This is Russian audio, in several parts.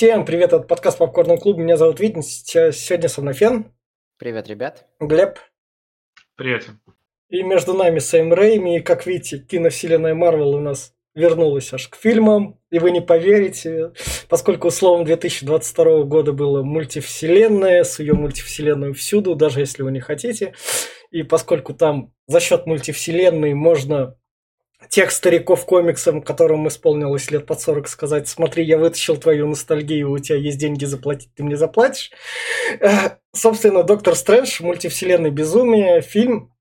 Всем привет, это подкаст Попкорного клуба. Меня зовут Витин. Сегодня со мной Фен. Привет, ребят. Глеб. Привет. И между нами Сэм Рэйми. И, как видите, киновселенная Марвел у нас вернулась аж к фильмам. И вы не поверите, поскольку условно 2022 года было мультивселенная, с ее мультивселенной всюду, даже если вы не хотите. И поскольку там за счет мультивселенной можно тех стариков комиксам, которым исполнилось лет под 40, сказать, смотри, я вытащил твою ностальгию, у тебя есть деньги заплатить, ты мне заплатишь. Э, собственно, Доктор Стрэндж, мультивселенной безумие, фильм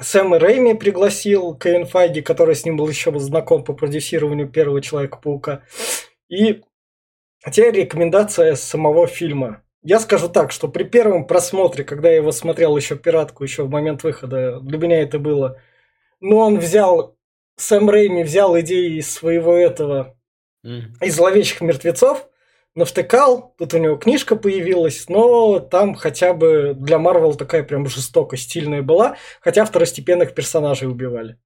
Сэм Рэйми пригласил Кевин Файги, который с ним был еще знаком по продюсированию первого Человека-паука. И теперь рекомендация самого фильма. Я скажу так, что при первом просмотре, когда я его смотрел еще пиратку, еще в момент выхода, для меня это было... Ну, он взял Сэм Рэйми взял идеи из своего этого, mm. из зловещих мертвецов, навтыкал, тут у него книжка появилась, но там хотя бы для Марвел такая прям жестокая, стильная была, хотя второстепенных персонажей убивали.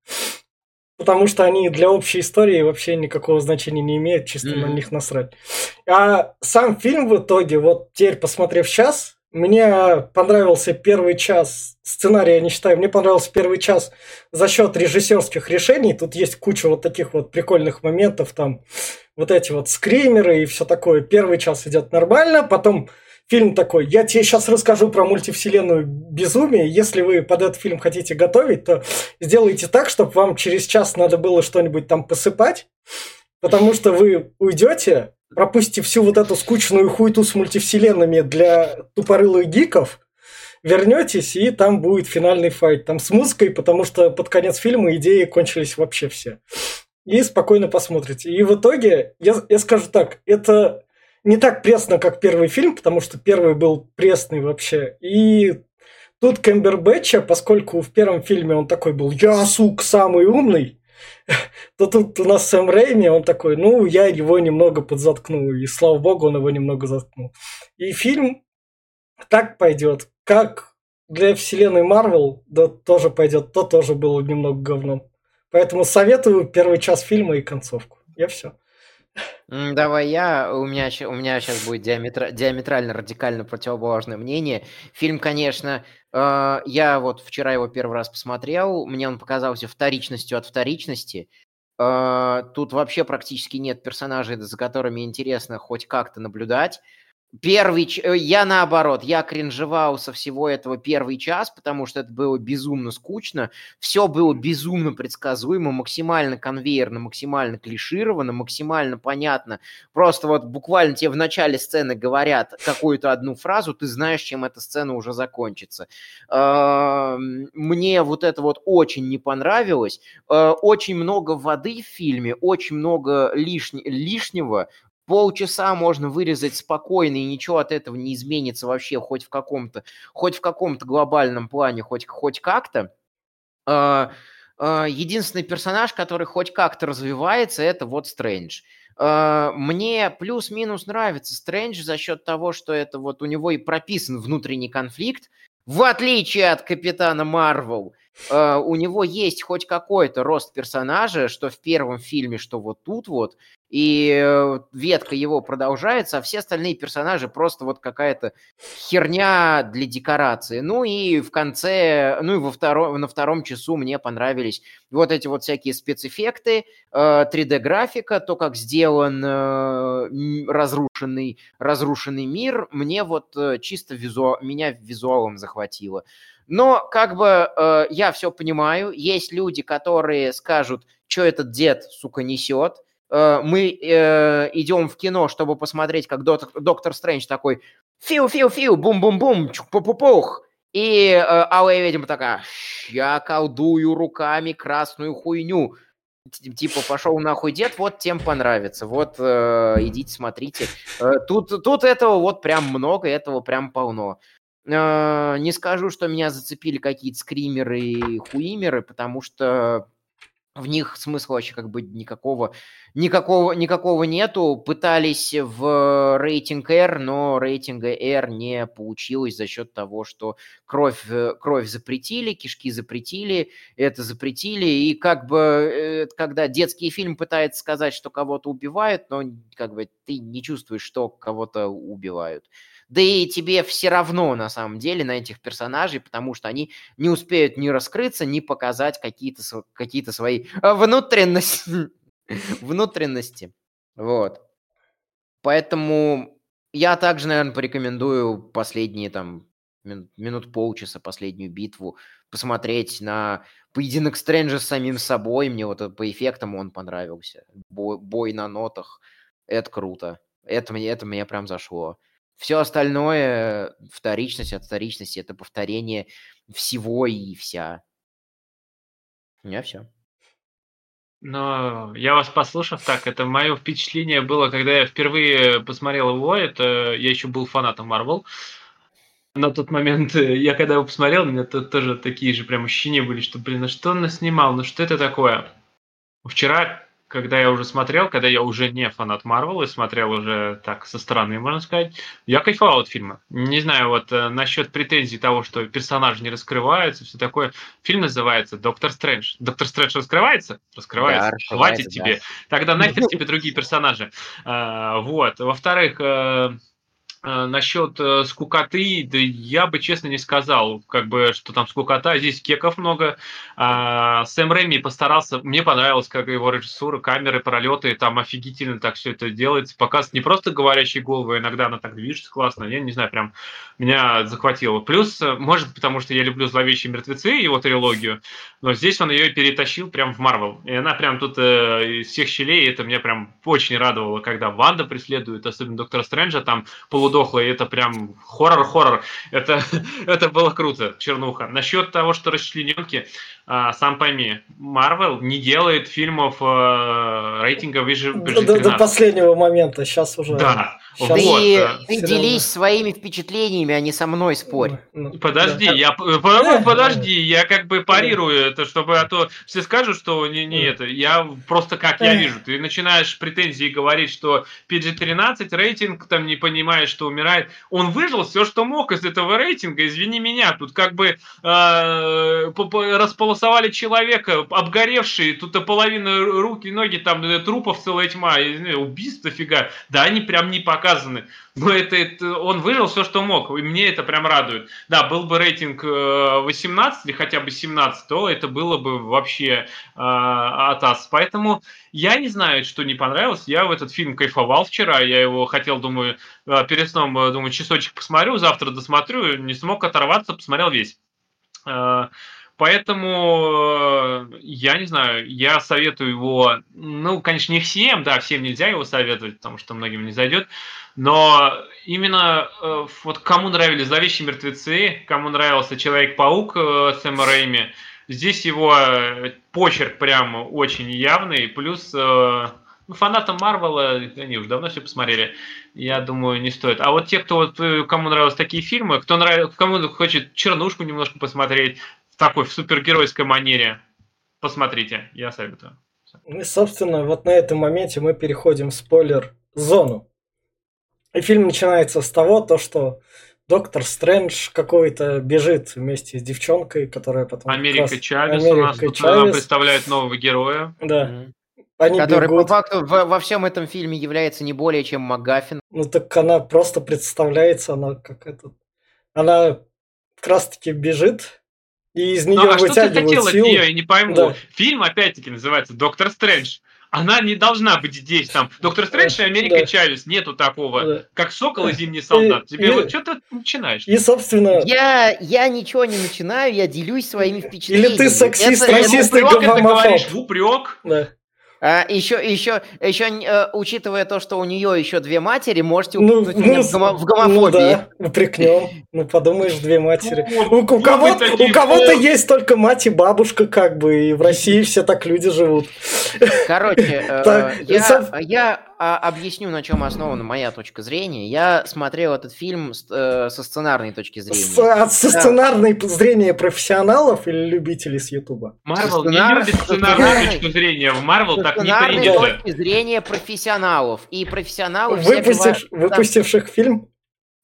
Потому что они для общей истории вообще никакого значения не имеют, чисто mm-hmm. на них насрать. А сам фильм в итоге, вот теперь посмотрев сейчас, мне понравился первый час, сценарий я не считаю, мне понравился первый час за счет режиссерских решений. Тут есть куча вот таких вот прикольных моментов, там вот эти вот скримеры и все такое. Первый час идет нормально, потом фильм такой, я тебе сейчас расскажу про мультивселенную безумие. Если вы под этот фильм хотите готовить, то сделайте так, чтобы вам через час надо было что-нибудь там посыпать, потому что вы уйдете, пропустите всю вот эту скучную хуйту с мультивселенными для тупорылых гиков, вернетесь, и там будет финальный файт. Там с музыкой, потому что под конец фильма идеи кончились вообще все. И спокойно посмотрите. И в итоге, я, я скажу так, это не так пресно, как первый фильм, потому что первый был пресный вообще. И тут Кэмбербэтча, поскольку в первом фильме он такой был «Я, сук, самый умный», то тут у нас Сэм Рэйми, он такой, ну, я его немного подзаткнул, и слава богу, он его немного заткнул. И фильм так пойдет, как для вселенной Марвел, да тоже пойдет, то тоже было немного говном. Поэтому советую первый час фильма и концовку. Я все. Давай я, у меня, у меня сейчас будет диаметра, диаметрально радикально противоположное мнение. Фильм, конечно, э, я вот вчера его первый раз посмотрел, мне он показался вторичностью от вторичности. Э, тут вообще практически нет персонажей, за которыми интересно хоть как-то наблюдать. Первый, э, я наоборот, я кринжевал со всего этого первый час, потому что это было безумно скучно, все было безумно предсказуемо, максимально конвейерно, максимально клишировано, максимально понятно. Просто вот буквально тебе в начале сцены говорят какую-то одну фразу, ты знаешь, чем эта сцена уже закончится. Мне вот это вот очень не понравилось. Э, очень много воды в фильме, очень много лишнего, полчаса можно вырезать спокойно, и ничего от этого не изменится вообще хоть в каком-то, хоть в каком-то глобальном плане, хоть, хоть как-то. А, а, единственный персонаж, который хоть как-то развивается, это вот Стрэндж. А, мне плюс-минус нравится Стрэндж за счет того, что это вот у него и прописан внутренний конфликт, в отличие от Капитана Марвел. У него есть хоть какой-то рост персонажа, что в первом фильме, что вот тут вот и э, ветка его продолжается, а все остальные персонажи просто вот какая-то херня для декорации. Ну и в конце, ну и во втором, на втором часу мне понравились вот эти вот всякие спецэффекты, 3D-графика, э, то, как сделан э, разрушенный, разрушенный мир, мне вот чисто визу... меня визуалом захватило. Но как бы я все понимаю, есть люди, которые скажут, что этот дед, сука, несет, мы э, идем в кино, чтобы посмотреть, как доктор, доктор Стрэндж такой фиу-фиу-фиу, бум-бум-бум, чук-пу-пу-пух. И э, Алая ведьма такая, я колдую руками красную хуйню. Типа, пошел нахуй дед, вот тем понравится. Вот э, идите, смотрите. Э, тут, тут этого вот прям много, этого прям полно. Э, не скажу, что меня зацепили какие-то скримеры и хуимеры, потому что в них смысла вообще как бы никакого, никакого, никакого нету. Пытались в рейтинг R, но рейтинга R не получилось за счет того, что кровь, э, кровь запретили, кишки запретили, это запретили. И как бы, э, когда детский фильм пытается сказать, что кого-то убивают, но как бы ты не чувствуешь, что кого-то убивают. Да и тебе все равно, на самом деле, на этих персонажей, потому что они не успеют ни раскрыться, ни показать какие-то какие свои а, внутренности. внутренности. Вот. Поэтому я также, наверное, порекомендую последние там минут, полчаса, последнюю битву, посмотреть на поединок Стрэнджа с самим собой. Мне вот по эффектам он понравился. Бой, бой на нотах. Это круто. Это мне, это мне прям зашло. Все остальное, вторичность от вторичности, это повторение всего и вся. У меня все. Но я вас послушав так, это мое впечатление было, когда я впервые посмотрел его, это я еще был фанатом Марвел. На тот момент, э, я когда его посмотрел, у меня тоже такие же прям ощущения были, что, блин, ну что он нас снимал, ну что это такое? Вчера когда я уже смотрел, когда я уже не фанат Марвел и смотрел уже так со стороны, можно сказать, я кайфовал от фильма. Не знаю, вот э, насчет претензий того, что персонажи не раскрываются, все такое. Фильм называется «Доктор Стрэндж». «Доктор Стрэндж» раскрывается? Раскрывается. Да, Хватит тебе. Да. Тогда нахер тебе другие персонажи. А, вот. Во-вторых, э, Э, насчет э, скукоты, да я бы честно не сказал, как бы, что там скукота. Здесь кеков много. А, Сэм Рэйми постарался, мне понравилось, как его режиссура, камеры, пролеты, там офигительно так все это делается. Показывает не просто говорящие головы, иногда она так движется классно. Я не знаю, прям меня захватило. Плюс, э, может, потому что я люблю «Зловещие мертвецы», его трилогию, но здесь он ее перетащил прям в Марвел. И она прям тут э, из всех щелей, это меня прям очень радовало, когда Ванда преследует, особенно Доктора Стрэнджа, там полудо сдохла, и это прям хоррор-хоррор. Это, это было круто, чернуха. Насчет того, что расчлененки, а, сам пойми, Марвел не делает фильмов а, рейтинга выше, до, до последнего момента, сейчас уже. Да, Сейчас ты, вот, ты делись своими впечатлениями, а не со мной спорь. Ну, подожди, да. я э, подожди, я как бы парирую это, чтобы а то все скажут, что не, не это. Я просто как я вижу. Ты начинаешь претензии говорить, что PG-13 рейтинг там не понимает, что умирает. Он выжил все, что мог из этого рейтинга. Извини меня, тут как бы э, располосовали человека, обгоревший, тут половина руки, ноги, там э, трупов целая тьма, убийств дофига. Да, они прям не показаны. Но это, это он выжил все, что мог, и мне это прям радует. Да, был бы рейтинг 18 э, или хотя бы 17, то это было бы вообще э, атас. Поэтому я не знаю, что не понравилось. Я в этот фильм кайфовал вчера. Я его хотел, думаю, э, перед сном, э, думаю, часочек посмотрю, завтра досмотрю. Не смог оторваться, посмотрел весь. Поэтому я не знаю, я советую его, ну, конечно, не всем, да, всем нельзя его советовать, потому что многим не зайдет, но именно э, вот кому нравились «Зловещие мертвецы», кому нравился «Человек-паук» э, Сэма Рэйми, здесь его э, почерк прям очень явный, плюс э, ну, фанатам Марвела, они уже давно все посмотрели, я думаю, не стоит. А вот те, кто вот, э, кому нравились такие фильмы, кто нравится, кому хочет чернушку немножко посмотреть, в такой в супергеройской манере, посмотрите, я советую. Ну и, собственно, вот на этом моменте мы переходим в спойлер-зону. И фильм начинается с того, то, что Доктор Стрэндж какой-то бежит вместе с девчонкой, которая потом... Америка Чавес Америка у нас Чавес. Тут представляет нового героя. Да. Mm-hmm. Они который бегут. по факту во, во всем этом фильме является не более чем Магафин. Ну так она просто представляется, она как этот... Она как раз таки бежит, и из нее ну, а что ты хотел силу. от нее, я не пойму. Да. Фильм опять-таки называется «Доктор Стрэндж». Она не должна быть здесь там. Доктор Стрэндж и Америка да. Чавес. Нету такого. Да. Как Сокол и Зимний солдат. Тебе и, вот что ты начинаешь? И, собственно... Я, я ничего не начинаю, я делюсь своими впечатлениями. Или ты сексист, это, расист и гомофоб. Упрек. Да. А, еще, еще, еще, э, учитывая то, что у нее еще две матери, можете ну, упрекнуть ну, меня в, гомо- в гомофобии. Ну да, упрекнем. Ну подумаешь, две матери. У, у, кого-то, у кого-то есть только мать и бабушка, как бы, и в России все так люди живут. Короче, э, я, я объясню, на чем основана моя точка зрения. Я смотрел этот фильм с, э, со сценарной точки зрения. С, от, со Да. сценарной зрения профессионалов или любителей с Ютуба? Марвел не любит сценарную точку зрения. В Марвел так не принято. точки зрения профессионалов. И профессионалы все Выпустив, да, выпустивших фильм?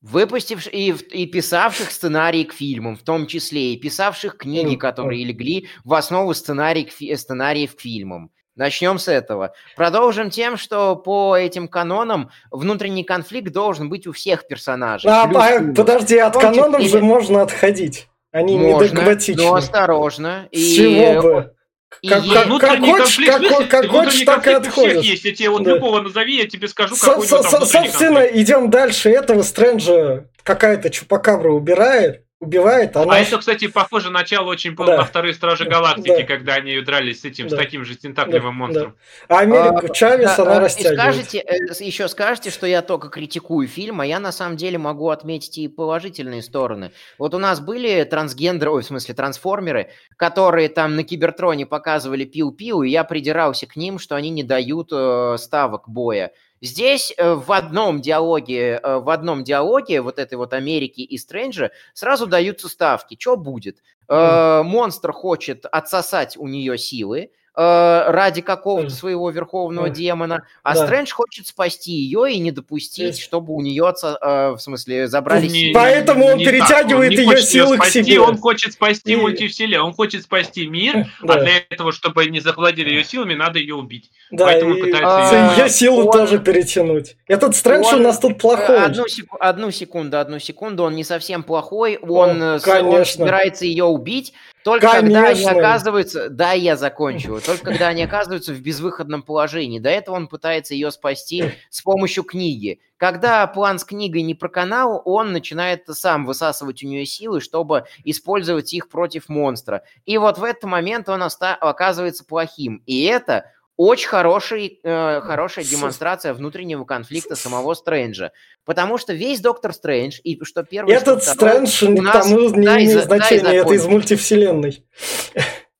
выпустивших и, в- и писавших сценарии к фильмам, в том числе, и писавших книги, которые легли в основу сценарий к сценариев к фильмам. Начнем с этого. Продолжим тем, что по этим канонам внутренний конфликт должен быть у всех персонажей. А, а, подожди, от канонов же можно отходить. Они Можно, недогматичны. но осторожно. С И, чего бы? и Как- как- Внутренний хочешь, конфликт, как- как хочешь, так и отходишь. есть. Я тебе вот Да. любого назови, я тебе скажу, Со- какой у него со- там внутренний собственно, конфликт. идем дальше. Этого Стрэнджа какая-то чупакабра убирает, убивает, она... А это, кстати, похоже начало очень было Да. на вторые Стражи Галактики, Да. когда они дрались с этим, Да. с таким же тентаклевым Да, монстром. А Америку А, Чавес Да, она а, и растягивает. скажете, э, еще скажете, что я только критикую фильм, а я на самом деле могу отметить и положительные стороны. Вот у нас были трансгендеры, ой, в смысле трансформеры, которые там на Кибертроне показывали пиу-пиу, и я придирался к ним, что они не дают э, ставок боя. Здесь э, в одном диалоге, э, в одном диалоге вот этой вот Америки и Стрэнджа сразу даются ставки. Что будет? Э, монстр хочет отсосать у нее силы, ради какого-то своего верховного демона, а Да. Стрэндж хочет спасти ее и не допустить, Есть. чтобы у нее, э, в смысле, забрали Не- силы. Поэтому он не так, перетягивает не её хочет силы к спасти, себе. Он хочет спасти И- мультивселенную, он хочет спасти мир, Да. а для этого, чтобы не завладели ее силами, надо ее убить. Да, Поэтому и пытается её- ее силу он- тоже перетянуть. Этот Стрэндж у он- нас тут Э, плохой. Одну, сек- одну секунду, одну секунду, он не совсем плохой, он, О, э, с- он конечно. собирается ее убить, только когда они Конечно. оказываются... Да, я закончу. Только когда они оказываются в безвыходном положении. До этого он пытается ее спасти с помощью книги. Когда план с книгой не проканал, он начинает сам высасывать у нее силы, чтобы использовать их против монстра. И вот в этот момент он оста- оказывается плохим. И это очень хороший, э, хорошая С- демонстрация внутреннего конфликта самого Стрэнджа. Потому что весь Доктор Стрэндж, и что первый, что Этот второй, Стрэндж у к нас- тому не имеет значения, это из мультивселенной.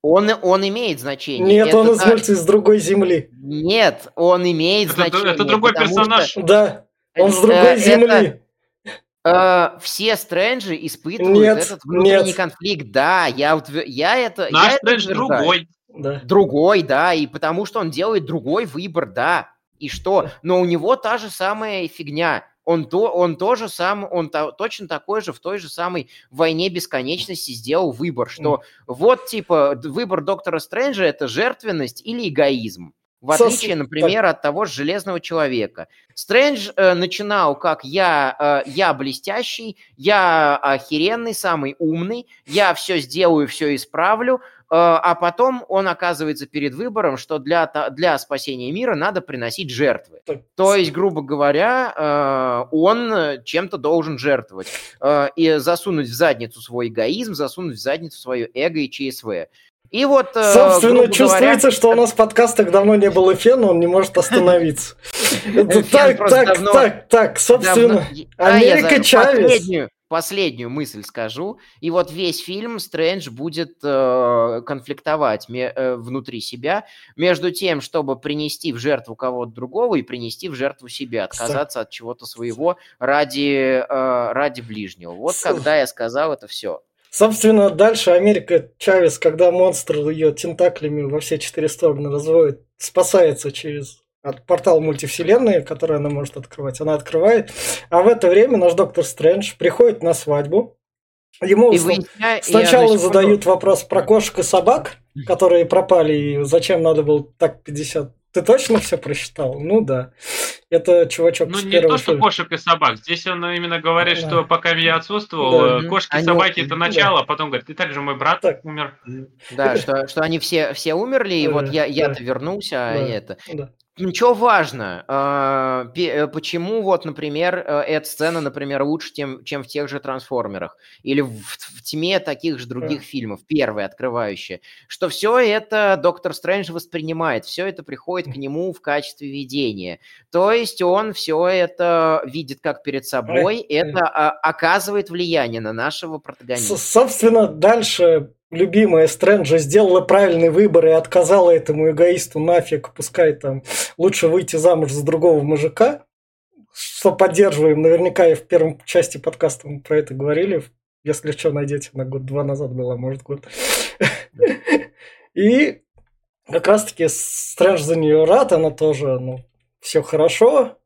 он, он имеет значение. Нет, Это он из мульти из другой земли. Нет, он имеет Это- значение. это другой персонаж. что, Да, он с э, другой это, земли. э, все Стрэнджи испытывают Нет, этот внутренний нет. конфликт. Да, я, утвер- я это... я Наш это Стрэндж другой. Да. Другой, да, и потому что он делает другой выбор, да. И что? Но у него та же самая фигня. Он, то, он тоже сам, он то- точно такой же в той же самой войне бесконечности сделал выбор, что вот типа выбор доктора Стрэнджа это жертвенность или эгоизм. В отличие, например, от того же Железного Человека. Стрэндж э, начинал как я, э, я блестящий, я охеренный, самый умный, я все сделаю, все исправлю, а потом он оказывается перед выбором, что для, для спасения мира надо приносить жертвы. То есть, грубо говоря, э, он э, чем-то должен жертвовать э, и засунуть в задницу свой эгоизм, засунуть в задницу свое эго и ЧСВ. И вот, э, Собственно, чувствуется, говоря, что у нас в подкастах давно не было фена, он не может остановиться. Так, так, так, так, собственно, я Америка Чавес. Последнюю, мысль скажу. И вот весь фильм Стрэндж будет э, конфликтовать э, внутри себя между тем, чтобы принести в жертву кого-то другого и принести в жертву себя, отказаться от чего-то своего ради, э, ради ближнего. Вот когда я сказал это все. Собственно, дальше Америка Чавес, когда монстр ее тентаклями во все четыре стороны разводит, спасается через от портал мультивселенной, который она может открывать. Она открывает. А в это время наш доктор Стрэндж приходит на свадьбу. Ему И и сначала секунду- задают вопрос про кошек и собак, которые пропали, и зачем надо было так 50... Ты точно все просчитал? Ну да. Это чувачок Ну, с не то, что кошек и собак. Здесь он именно говорит, Да. что пока я отсутствовал, Да. э, кошки, Они- собаки это Да. начало, а потом говорит, и также мой брат Так. умер. Да, что, что они все, все умерли, и Да, вот я, я-то да. вернулся, а Да. это... Ничего важно. а, э, Почему вот, например, э, эта сцена, например, лучше, тем, чем в тех же трансформерах или в, в тьме таких же других фильмов, первая открывающая, что все это доктор Стрэндж воспринимает, все это приходит к нему в качестве видения. То есть он все это видит как перед собой, это а, оказывает влияние на нашего протагониста. Собственно, дальше любимая Стрэнджа сделала правильный выбор и отказала этому эгоисту нафиг, пускай там лучше выйти замуж за другого мужика, что поддерживаем. Наверняка и в первом части подкаста мы про это говорили. Если что, найдете на год-два назад было, может, год. И как раз-таки Стрэндж за нее рад, она тоже, ну, все хорошо.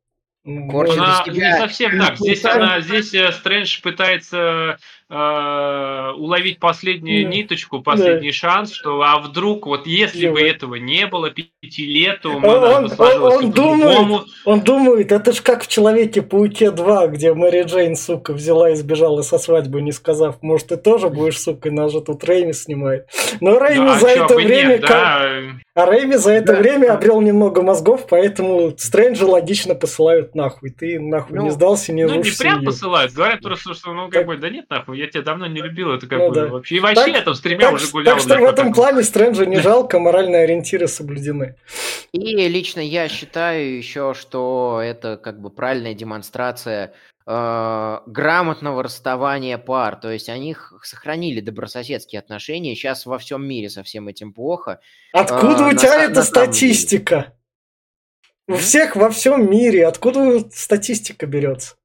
Корчит она не совсем так. Здесь, она, здесь э, Стрэндж пытается э, уловить последнюю да. ниточку, последний да. шанс, что а вдруг вот если бы этого не было пяти лет, то он, он, он, он думает, он думает, это ж как в Человеке-пауке 2, где Мэри Джейн, сука, взяла и сбежала со свадьбы, не сказав, может, ты тоже будешь, сука, нас же тут Рэйми снимает. Но Рэйми да, за это время... Нет, да. А Рэйми за это да. время обрел немного мозгов, поэтому Стрэнджа логично посылают нахуй. Ты нахуй ну, не сдался, не Ну, не прям посылают, говорят просто, что, ну, как так... бы, да нет, нахуй, я тебя давно не любил, это как ну, бы да. вообще. И вообще так, я там с тремя так, уже гулял. Так что в этом плане Стрэнджа не жалко, моральные ориентиры соблюдены. И лично я считаю еще, что это как бы правильная демонстрация э, грамотного расставания пар. То есть они сохранили добрососедские отношения. Сейчас во всем мире со всем этим плохо. Откуда э, у тебя эта статистика? У всех во всем мире. Откуда статистика берется?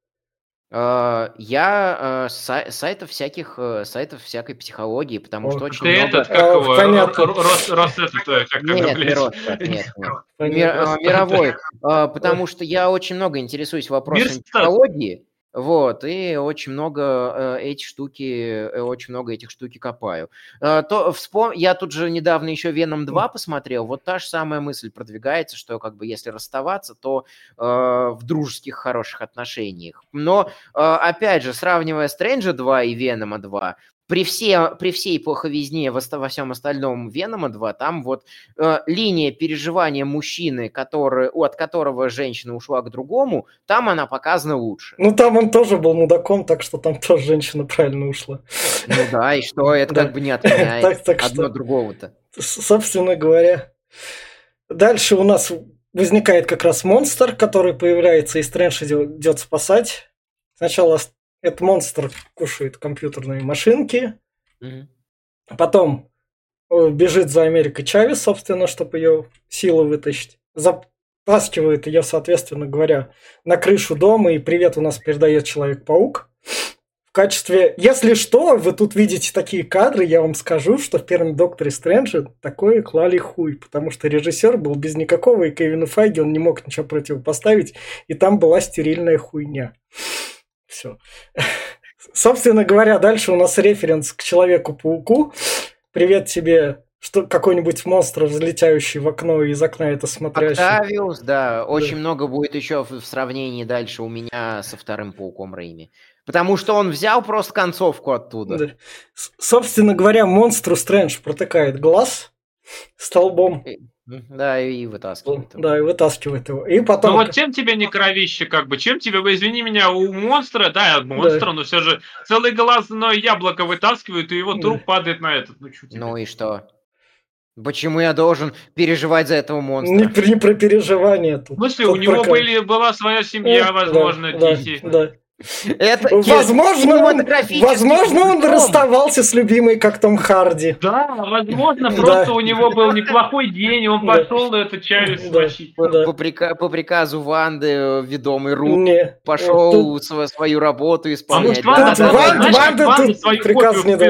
Э, я э, сайтов всяких, э, сайтов всякой психологии, потому что очень Ты много... этот, как его, Понятно. Рос, Рос, этот, как нет, не нет, нет. Мировой, потому что я очень много интересуюсь вопросами психологии, вот, и очень много э, эти штуки, э, очень много этих штуки копаю. Э, то, вспом... Я тут же недавно еще Веном 2 посмотрел, вот та же самая мысль продвигается, что как бы если расставаться, то э, в дружеских хороших отношениях. Но, э, опять же, сравнивая Стрэнджа 2 и Венома 2, при, все, при всей плоховизне во, во всем остальном Венома 2, там вот э, линия переживания мужчины, который, от которого женщина ушла к другому, там она показана лучше. Ну, там он тоже был мудаком, так что там тоже женщина правильно ушла. Ну да, и что, это как бы не отменяет одно другого-то. Собственно говоря, дальше у нас возникает как раз монстр, который появляется, и Стрэндж идет спасать. Сначала этот монстр кушает компьютерные машинки. Mm-hmm. Потом э, бежит за Америкой Чавес, собственно, чтобы ее силу вытащить. Затаскивает ее, соответственно говоря, на крышу дома. И привет у нас передает Человек-паук. В качестве... Если что, вы тут видите такие кадры, я вам скажу, что в первом Докторе Стрэнджа такое клали хуй, потому что режиссер был без никакого, и Кевину Файги он не мог ничего противопоставить, и там была стерильная хуйня. Все. Собственно говоря, дальше у нас референс к Человеку-пауку. Привет тебе, что какой-нибудь монстр, взлетающий в окно и из окна это смотрящий. Октавиус, да. Очень да. много будет еще в, в сравнении дальше у меня со вторым пауком Рейми. Потому что он взял просто концовку оттуда. Да. Собственно говоря, монстру Стрэндж протыкает глаз столбом. Да, и вытаскивает его. Да, и вытаскивает его. И потом... Ну вот чем тебе не кровище, как бы, чем тебе, извини меня, у монстра, да, монстра, да. но все же целый глазное яблоко вытаскивают, и его труп да. падает на этот. Ну, что ну и что? Почему я должен переживать за этого монстра? Не, не про переживание тут. В смысле, тут у него про... были, была своя семья, возможно, да, Диси. Да, да. Это возможно, он, возможно, он расставался с любимой, как Том Харди. Да, возможно, просто у него был неплохой день, и он пошел на эту чаю. По, прика- по приказу Ванды, э, ведомый Ру, пошел свою работу исполнять. А может, Ванда, свою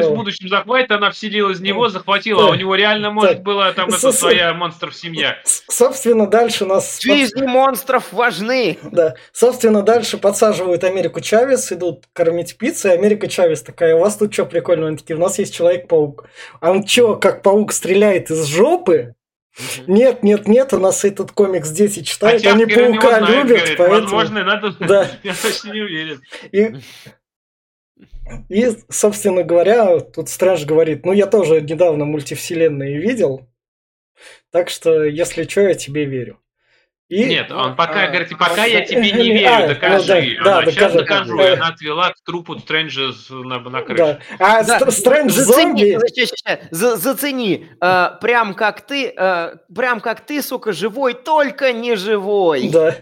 дала. в будущем захватит, она вселилась в него, захватила, а у него реально, может, была там эта своя монстров-семья. Собственно, дальше нас... Жизни монстров важны! Да, собственно, дальше подсаживают Америку Чавес, идут кормить пиццу, и Америка Чавес такая, у вас тут что прикольно? Они такие, у нас есть Человек-паук. А он что, как паук стреляет из жопы? Нет, нет, нет, у нас этот комикс дети читают, а они паука знает, любят, говорит, поэтому... Возможно, надо... Да. Я точно не уверен. И... И, собственно говоря, тут Стрэндж говорит, ну, я тоже недавно мультивселенные видел, так что, если что, я тебе верю. И... Нет, он пока а, говорит, пока а, я тебе не верю, а, докажи. Ну, да, она, да, сейчас докажу. докажу. И она отвела к трупу Стрэнджа на, на крышу. Да. А да. Стрэндж зомби... За, зацени, а, прям как ты, а, прям как ты, сука, живой, только не живой. Да.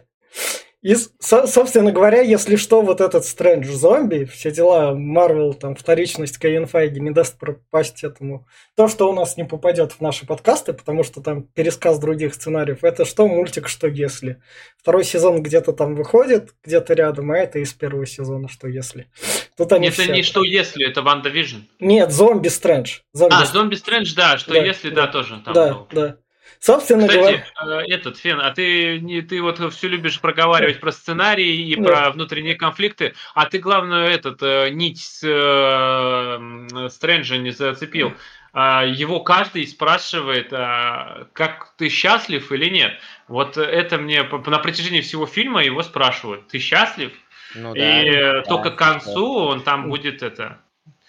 И, собственно говоря, если что, вот этот Стрэндж зомби, все дела, Марвел, там, вторичность Кевин Файги не даст пропасть этому. То, что у нас не попадет в наши подкасты, потому что там пересказ других сценариев, это что мультик, что если. Второй сезон где-то там выходит, где-то рядом, а это из первого сезона, что если. Тут они это все... не что если, это Ванда Вижн. Нет, зомби Стрэндж. Зомби... А, зомби Стрэндж, да, что да, если, да, да тоже. Там да, был. да. Собственно Кстати, говоря... Э, этот, Фен, а ты, не, ты вот все любишь проговаривать про сценарии и про внутренние конфликты, а ты, главное, этот, э, нить с э, Стрэнджа не зацепил. А, его каждый спрашивает, а, как ты счастлив или нет. Вот это мне на протяжении всего фильма его спрашивают. Ты счастлив? Ну, да, и да, только к концу да. он там будет это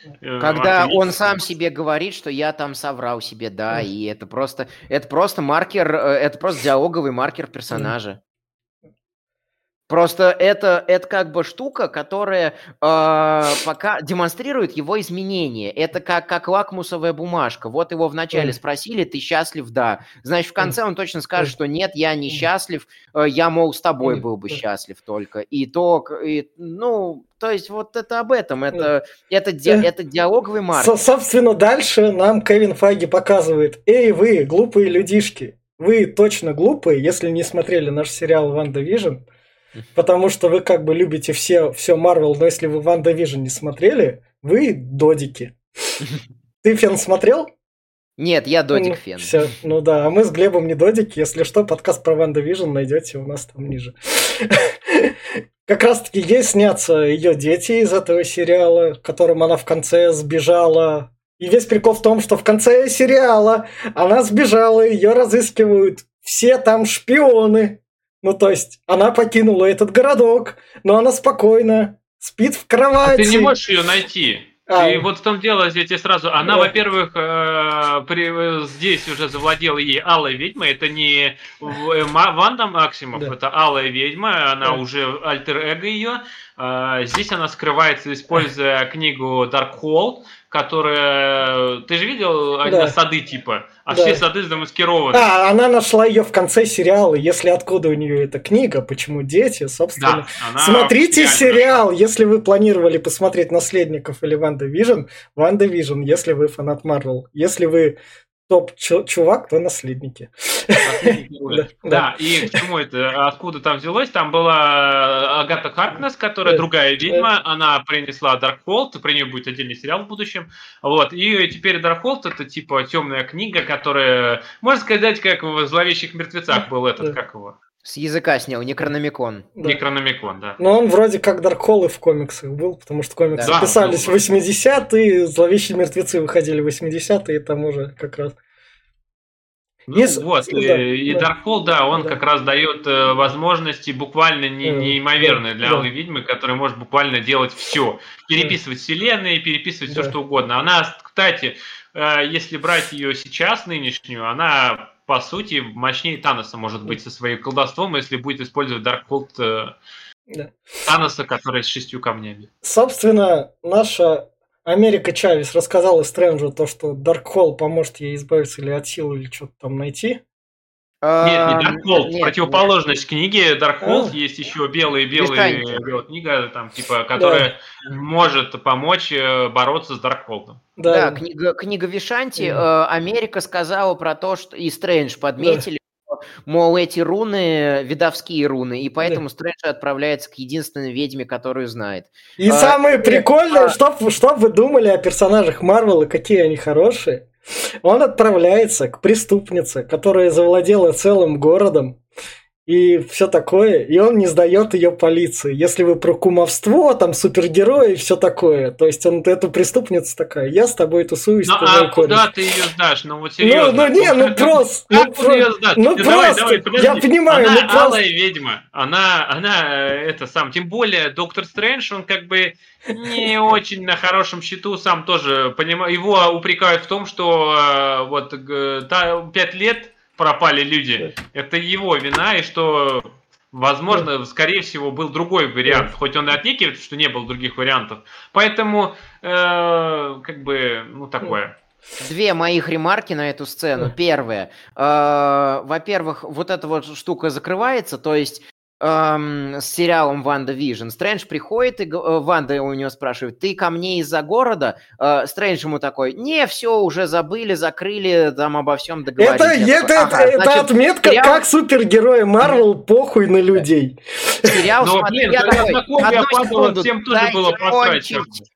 Э, Когда он сам себе говорит, что я там соврал себе, да, и это просто, это просто маркер, э, это просто диалоговый маркер персонажа. Просто это, это как бы штука, которая э, пока демонстрирует его изменения. Это как, как лакмусовая бумажка. Вот его вначале спросили, ты счастлив? Да. Значит, в конце он точно скажет, что нет, я не счастлив, э, я, мол, с тобой был бы счастлив только. И то, и, ну, то есть вот это об этом, это, это, ди, это диалоговый марк. Собственно, дальше нам Кевин Файги показывает, эй, вы, глупые людишки, вы точно глупые, если не смотрели наш сериал «Ванда Вижн», Потому что вы как бы любите все, все Марвел, но если вы Ванда Вижн не смотрели, вы додики. Ты Фен смотрел? Нет, я Додик Фен. Все, ну да, а мы с Глебом не Додики. Если что, подкаст про Ванда Вижн найдете у нас там ниже. Как раз таки ей снятся ее дети из этого сериала, которым она в конце сбежала. И весь прикол в том, что в конце сериала она сбежала, ее разыскивают все там шпионы, ну, то есть, она покинула этот городок, но она спокойно спит в кровати. А ты не можешь ее найти. А, и вот в том дело, здесь сразу, она, да. во-первых, э, при, здесь уже завладела ей Алая Ведьма, это не э, Ванда Максимов, да. это Алая Ведьма, она да. уже альтер-эго ее, э, здесь она скрывается, используя книгу Darkhold, которая... Ты же видел да. сады типа? А да. все сады замаскированы. А, она нашла ее в конце сериала. Если откуда у нее эта книга, почему дети, собственно. Да, Смотрите сериал, нашла. если вы планировали посмотреть наследников или Ванда Вижн. Ванда Вижн, если вы фанат Марвел. Если вы топ-чувак, то наследники. Да, и к чему это? Откуда там взялось? Там была Агата Харкнес, которая другая ведьма, она принесла Даркхолд, про нее будет отдельный сериал в будущем. Вот, и теперь Даркхолд это типа темная книга, которая, можно сказать, как в «Зловещих мертвецах» был этот, как его? С языка снял, Некрономикон. Да. Некрономикон, да. Но он вроде как Даркхолл и в комиксах был, потому что комиксы да. писались в 80-е, Зловещие мертвецы выходили в 80-е, там уже как раз. Ну, Из... Вот, да, и да. Да, он да. как раз дает э, возможности буквально не, неимоверные для да. Алой Ведьмы, которая может буквально делать все. Переписывать да. вселенные, переписывать да. все, что угодно. Она, кстати, э, если брать ее сейчас, нынешнюю, она по сути, мощнее Таноса может быть со своим колдовством, если будет использовать Darkhold э, да. Таноса, который с шестью камнями. Собственно, наша Америка Чавес рассказала Стрэнджу то, что Даркхолл поможет ей избавиться или от силы, или что-то там найти. Нет, не Даркхолд. Нет, Противоположность нет. книги Даркхолд. А? Есть еще белая белая белая книга, там, типа, которая да. может помочь э, бороться с Даркхолдом. Да, да книга, книга Вишанти. Да. Э, Америка сказала про то, что и Стрэндж подметили, да. мол, эти руны видовские руны, и поэтому да. Стрэндж отправляется к единственной ведьме, которую знает. И а, самое прикольное, а... что, что вы думали о персонажах Марвела, какие они хорошие. Он отправляется к преступнице, которая завладела целым городом, и все такое, и он не сдает ее полиции. Если вы про кумовство, там супергерои и все такое, то есть он эту преступницу такая, я с тобой тусуюсь. Ну а куда ты ее сдашь? Ну вот серьезно. Ну, ну не, ну просто, ну, про... ну давай, просто, давай, я понимаю, она ну просто. алая ведьма, она, она э, это сам, тем более Доктор Стрэндж, он как бы не очень на хорошем счету, сам тоже понимаю, его упрекают в том, что э, вот пять лет пропали люди. Это его вина, и что, возможно, скорее всего, был другой вариант. Хоть он и отнекивает, что не было других вариантов. Поэтому, э, как бы, ну, такое. Две моих ремарки на эту сцену. Первое. Э, во-первых, вот эта вот штука закрывается, то есть эм, с сериалом Ванда Вижн. Стрэндж приходит, и э, Ванда у него спрашивает, ты ко мне из-за города? Э, Стрэндж ему такой, не, все, уже забыли, закрыли, там обо всем договорились. Это, Я это, такой, «Ага, это значит, отметка, сериал- как супергерои Марвел похуй на людей. сериал, Но, смотри, блин, я такой, «Одну секунду, всем тоже дайте кончить,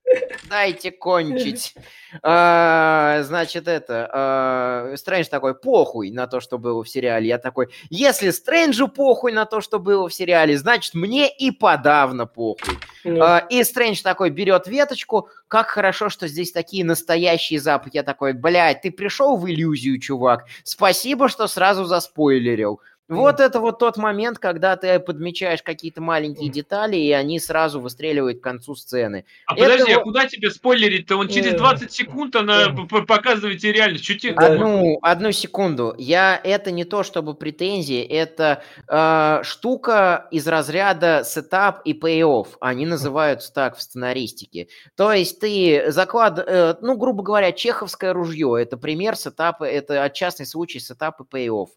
Дайте кончить. А, Значит, это... а, Стрэндж такой, похуй на то, что было в сериале. Я такой, если Стрэнджу похуй на то, что было в сериале, значит, мне и подавно похуй. Ну, А, И Стрэндж такой берет веточку. Как хорошо, что здесь такие настоящие запахи. Я такой, блядь, ты пришел в иллюзию, чувак. Спасибо, что сразу заспойлерил. Вот это вот тот момент, когда ты подмечаешь какие-то маленькие детали, и они сразу выстреливают к концу сцены. А Это подожди, а вот- куда тебе спойлерить-то? Он через Э. 20 секунд она Э. показывает тебе реальность. Тебе- Да. Одну, одну секунду. Я это не то чтобы претензии, это э, штука из разряда setup и pay-off. Они называются так в сценаристике. То есть ты заклад, э, ну грубо говоря, чеховское ружье. Это пример setup а, это частный случай setup и pay-off.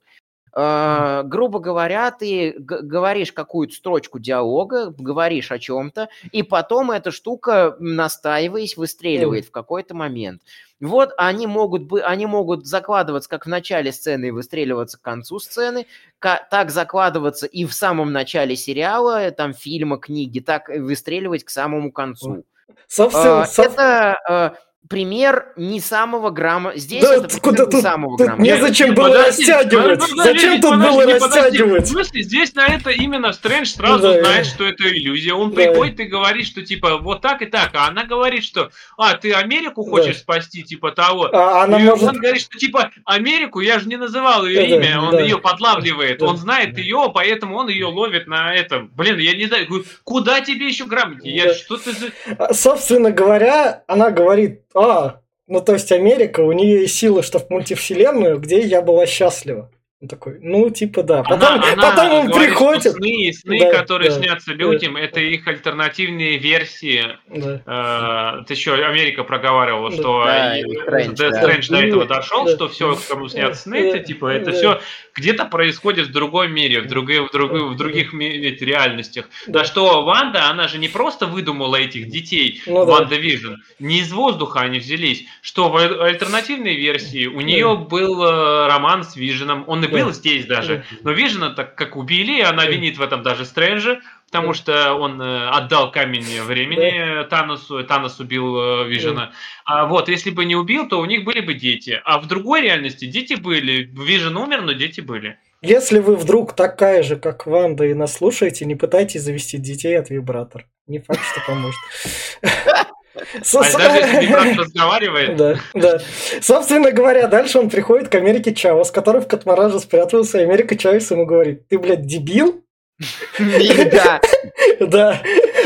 Э, грубо говоря, ты говоришь какую-то строчку диалога, говоришь о чем-то, и потом эта штука, настаиваясь, выстреливает в какой-то момент. Вот они могут, бы, они могут закладываться как в начале сцены и выстреливаться к концу сцены, так закладываться и в самом начале сериала, там фильма, книги, так выстреливать к самому концу. собственно, А, соб- Это а, пример не самого грамма. Здесь Да, это куда не тут- самого тут грамма. Незачем было подожди, растягивать. подожди, Зачем тут подожди, было подожди. растягивать? В смысле, здесь на это именно Стрэндж сразу Да. знает, что это иллюзия. Он Да. приходит и говорит, что типа вот так и так, а она говорит, что а, ты Америку хочешь Да. спасти, типа того. А она и может... он говорит, что типа Америку, я же не называл ее Да, да, имя, он да. ее подлавливает, Да. он знает ее, поэтому он ее ловит на этом. Блин, я не знаю, куда тебе еще грамотнее? Я Да. что ты. А, Собственно говоря, она говорит, а, ну то есть Америка, у нее есть силы, что в мультивселенную, где я была счастлива. Он такой, ну типа да. Потом, Она- она потом он говорит, приходит. сны, сны Да, которые да, снятся людям, это их альтернативные версии. Да. Э, ты еще Америка проговаривала, Да. что Да, и- Стрэндж, да, да. До Да. этого дошел, Да. что все, кому снятся сны, Да. это типа это Да. все где-то происходит в другом мире, в других, в других, в других ведь реальностях. Да что Ванда, она же не просто выдумала этих детей, Ну да. Ванда Вижн, не из воздуха они взялись, что в аль- альтернативной версии у нее был э, роман с Виженом, он и Да. был здесь даже, но Вижена так как убили, и она винит в этом даже Стрэнджа, потому что он э, отдал камень времени Таносу, и Танос убил э, Вижена. А вот, если бы не убил, то у них были бы дети. А в другой реальности дети были. Вижен умер, но дети были. Если вы вдруг такая же, как Ванда, и нас слушаете, не пытайтесь завести детей от вибратора. Не факт, что поможет. Даже если разговаривает, Да, да. Собственно говоря, дальше он приходит к Америке Чавес, который в Катмараже спрятался, и Америка Чавес ему говорит, ты, блядь, дебил? Да. Да.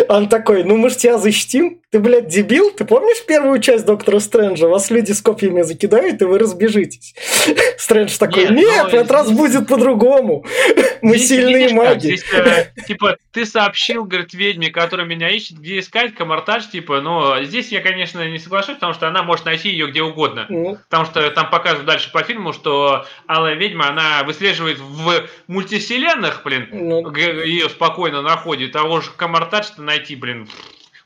Он такой, ну мы ж тебя защитим. Ты, блядь, дебил? Ты помнишь первую часть Доктора Стрэнджа? Вас люди с копьями закидают, и вы разбежитесь. Стрэндж такой, Нет, в этот раз будет по-другому. Мы сильные маги. Э, типа, ты сообщил, говорит, ведьме, которая меня ищет, где искать, камартаж, типа, но здесь я, конечно, не соглашусь, потому что она может найти ее где угодно. Ну, Потому что там показывают дальше по фильму, что Алая Ведьма, она выслеживает в мультивселенных, блин, ну, ее спокойно находит, а уж камартаж-то найти, блин,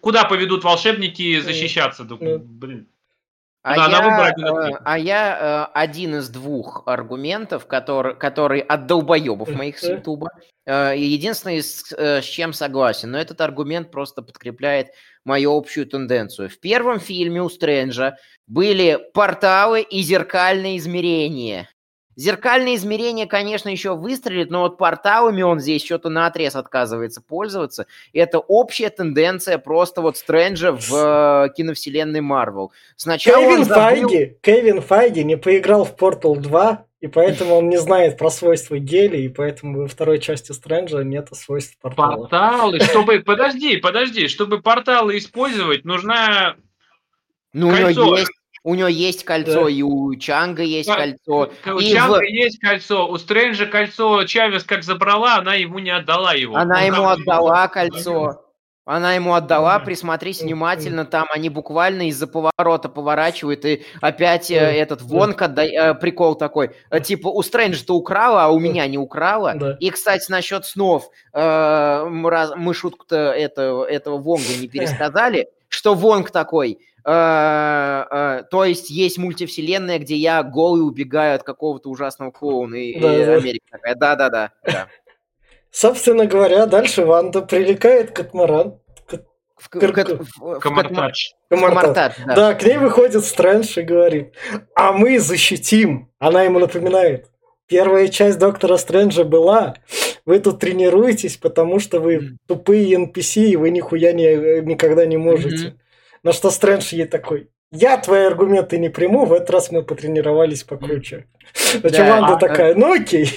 куда поведут волшебники защищаться, Ну. блин. А Да, я, э, а я э, один из двух аргументов, который, который от долбоебов моих с Э. Ютуба, э, и единственный, с, э, с чем согласен, но этот аргумент просто подкрепляет мою общую тенденцию. В первом фильме у Стрэнджа были порталы и зеркальные измерения. Зеркальные измерения, конечно, еще выстрелит, но вот порталами он здесь что-то на отрез отказывается пользоваться. Это общая тенденция просто вот Стрэнджа в э, киновселенной Марвел. Сначала Кевин забыл- Файги, Кевин Файги не поиграл в Portal 2, и поэтому он не знает про свойства гели, и поэтому во второй части Стрэнджа нет свойств портала. Порталы, чтобы, подожди, подожди, чтобы порталы использовать, нужна Ну, Кольцо. есть, у него есть кольцо, Да. и у Чанга есть Да. кольцо. У И Чанга в- есть кольцо, у Стрэнджа кольцо Чавес как забрала, она ему не отдала его. Она Он ему как- отдала кольцо. Она ему отдала, присмотрись внимательно, там они буквально из-за поворота поворачивают, и опять э, этот Вонг отда... э, прикол такой, э, типа у Стрэнджа-то украла, а у меня не украла. Да. И, кстати, насчет снов, э, мы, шутку-то это, этого Вонга не пересказали, что Вонг такой, то есть есть мультивселенная, где я голый убегаю от какого-то ужасного клоуна, и, и Да, да. Америка такая, да-да-да. да. Собственно говоря, дальше Ванда привлекает Катмаран. В, к- Кр- кат- в- в Комартач. Катма- в Комартат. Комартат, да. Да, к ней выходит Стрэндж и говорит, а мы защитим. Она ему напоминает. Первая часть Доктора Стрэнджа была, вы тут тренируетесь, потому что вы тупые NPC, и вы нихуя не, никогда не можете. Мгм. На что Стрэндж ей такой, я твои аргументы не приму, в этот раз мы потренировались покруче. На чем Да, Ванда а- такая, ну окей.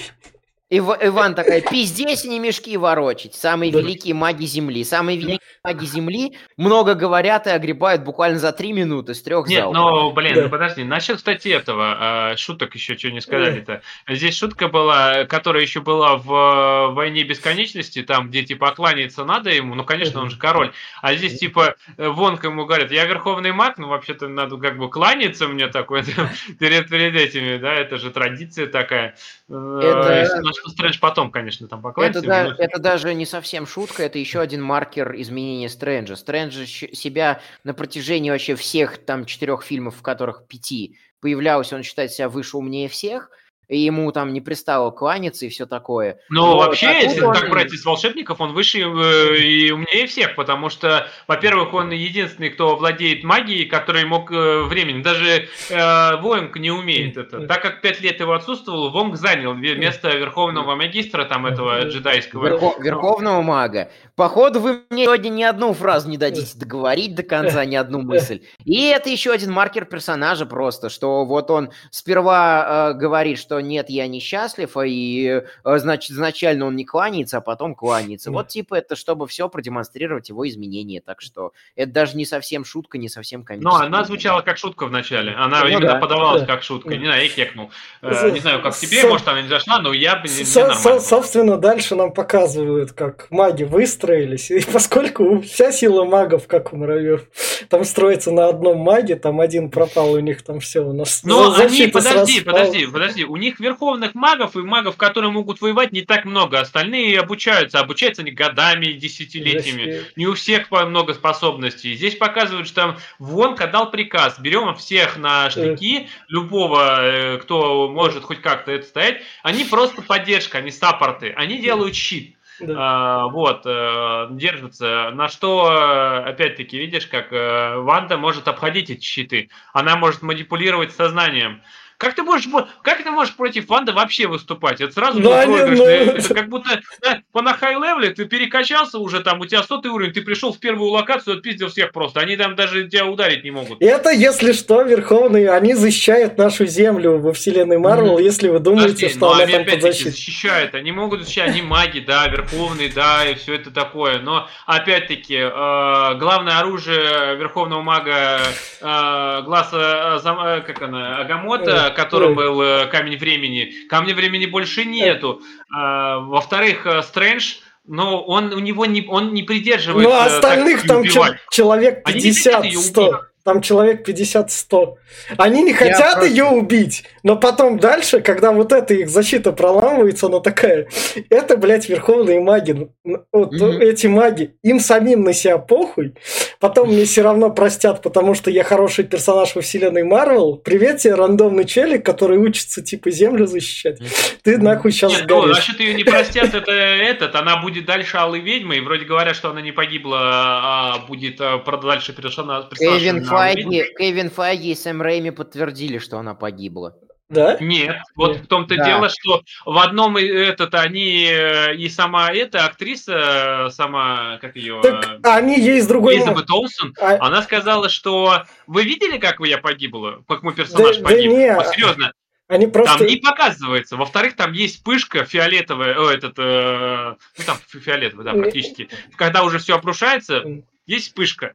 Ив- Иван такая, пиздец, не мешки ворочить. Самые Да. великие маги Земли. Самые великие маги Земли много говорят и огребают буквально за три минуты с трех Нет, залов. ну, блин, Да. ну подожди, насчет, кстати, этого, а, шуток еще что не сказали-то. Здесь шутка была, которая еще была в «Войне бесконечности», там, где, типа, кланяться надо ему, ну, конечно, он же король, а здесь, типа, Вонг ему говорит, я верховный маг, ну, вообще-то надо как бы кланяться мне такой перед, перед этими, да, это же традиция такая. Э, Это- Стрэндж потом, конечно, там Это, покланяется. да- ну, это даже не совсем шутка, это еще один маркер изменения Стрэнджа. Стрэндж себя на протяжении вообще всех там четырех фильмов, в которых пяти появлялся, он считает себя выше умнее всех, и ему там не пристало кланяться и все такое. Ну, Вот, вообще, а если он- так брать из волшебников, он выше э, и умнее всех, потому что, во-первых, он единственный, кто владеет магией, который мог э, времени. Даже э, Вонг не умеет это. Так как пять лет его отсутствовало, Вонг занял место верховного магистра, там, этого джедайского. Верхо- Верховного мага. Походу, вы мне сегодня ни одну фразу не дадите договорить до конца, ни одну мысль. И это еще один маркер персонажа просто, что вот он сперва э, говорит, что нет, я несчастлив, и э, значит, изначально он не кланяется, а потом кланяется. Да. Вот типа это, чтобы все продемонстрировать его изменения. Так что это даже не совсем шутка, не совсем Но комическая. она звучала как шутка в начале. Она Ну именно да. подавалась Да. как шутка. Не знаю, я кекнул. Э, За- Не знаю, как тебе, со- может, она не зашла, но я бы не Со- со- нормально. собственно, дальше нам показывают, как маги выстроились. И поскольку вся сила магов, как у муравьев, там строится на одном маге, там один пропал, у них там все у нас за- они, подожди, подожди, подожди, у них верховных магов и магов, которые могут воевать, не так много. Остальные обучаются, обучаются они годами, десятилетиями. Вообще. Не у всех много способностей. Здесь показывают, что там Вонка дал приказ. Берем всех на штыки, любого, э, кто может хоть как-то это стоять. Они просто поддержка, они саппорты. Они делают щит. Да. А, вот, э, держится. На что, э, опять-таки, видишь, как э, Ванда может обходить эти щиты. Она может манипулировать сознанием. Как ты можешь, как ты можешь против Ванды вообще выступать? Это сразу Ну, проигрыш. ну, это- как будто да, по на high level е ты перекачался уже, там у тебя сотый уровень, ты пришел в первую локацию, отпиздил всех просто. Они там даже тебя ударить не могут. Это, если что, Верховные, они защищают нашу землю во вселенной Марвел, Мгм. если вы думаете, Подожди, что но она они там под защитой. защищают. Они могут защищать, они маги, да, верховные, да, и все это такое. Но опять-таки, э, главное оружие верховного мага э, глаза, э, э, как она, Агамота, которым был э, Камень времени. Камня времени больше нету. Э. А, во-вторых, э, Стрэндж но он у него не он не придерживается. Ну, а остальных там убивать. человек 50 100. Там человек 50-100. Они не хотят ее убить, но потом дальше, когда вот эта их защита проламывается, она такая, это, блядь, верховные маги. Вот Мгм. эти маги, им самим на себя похуй, потом мне все равно простят, потому что я хороший персонаж во вселенной Марвел. Привет тебе, рандомный челик, который учится, типа, землю защищать. Ты нахуй сейчас Нет, ну, значит, ее не простят, это этот. Она будет дальше Алой Ведьмой. И вроде говорят, что она не погибла, а будет а, дальше персона- персонаж. Файги, Кевин Файги и Сэм Рэйми подтвердили, что она погибла. Да? Нет, вот Нет. в том-то Да. дело, что в одном этот они э, и сама эта актриса, э, сама, как ее, Так они есть другой... Элизабет Олсен, А- она сказала, что вы видели, как я погибла, как мой персонаж Да- да погиб? не. Вот серьезно, Они просто... там не показывается. Во-вторых, там есть вспышка фиолетовая, о, этот, э, ну там фи- фиолетовый, да, Не. практически. Когда уже все обрушается, есть вспышка.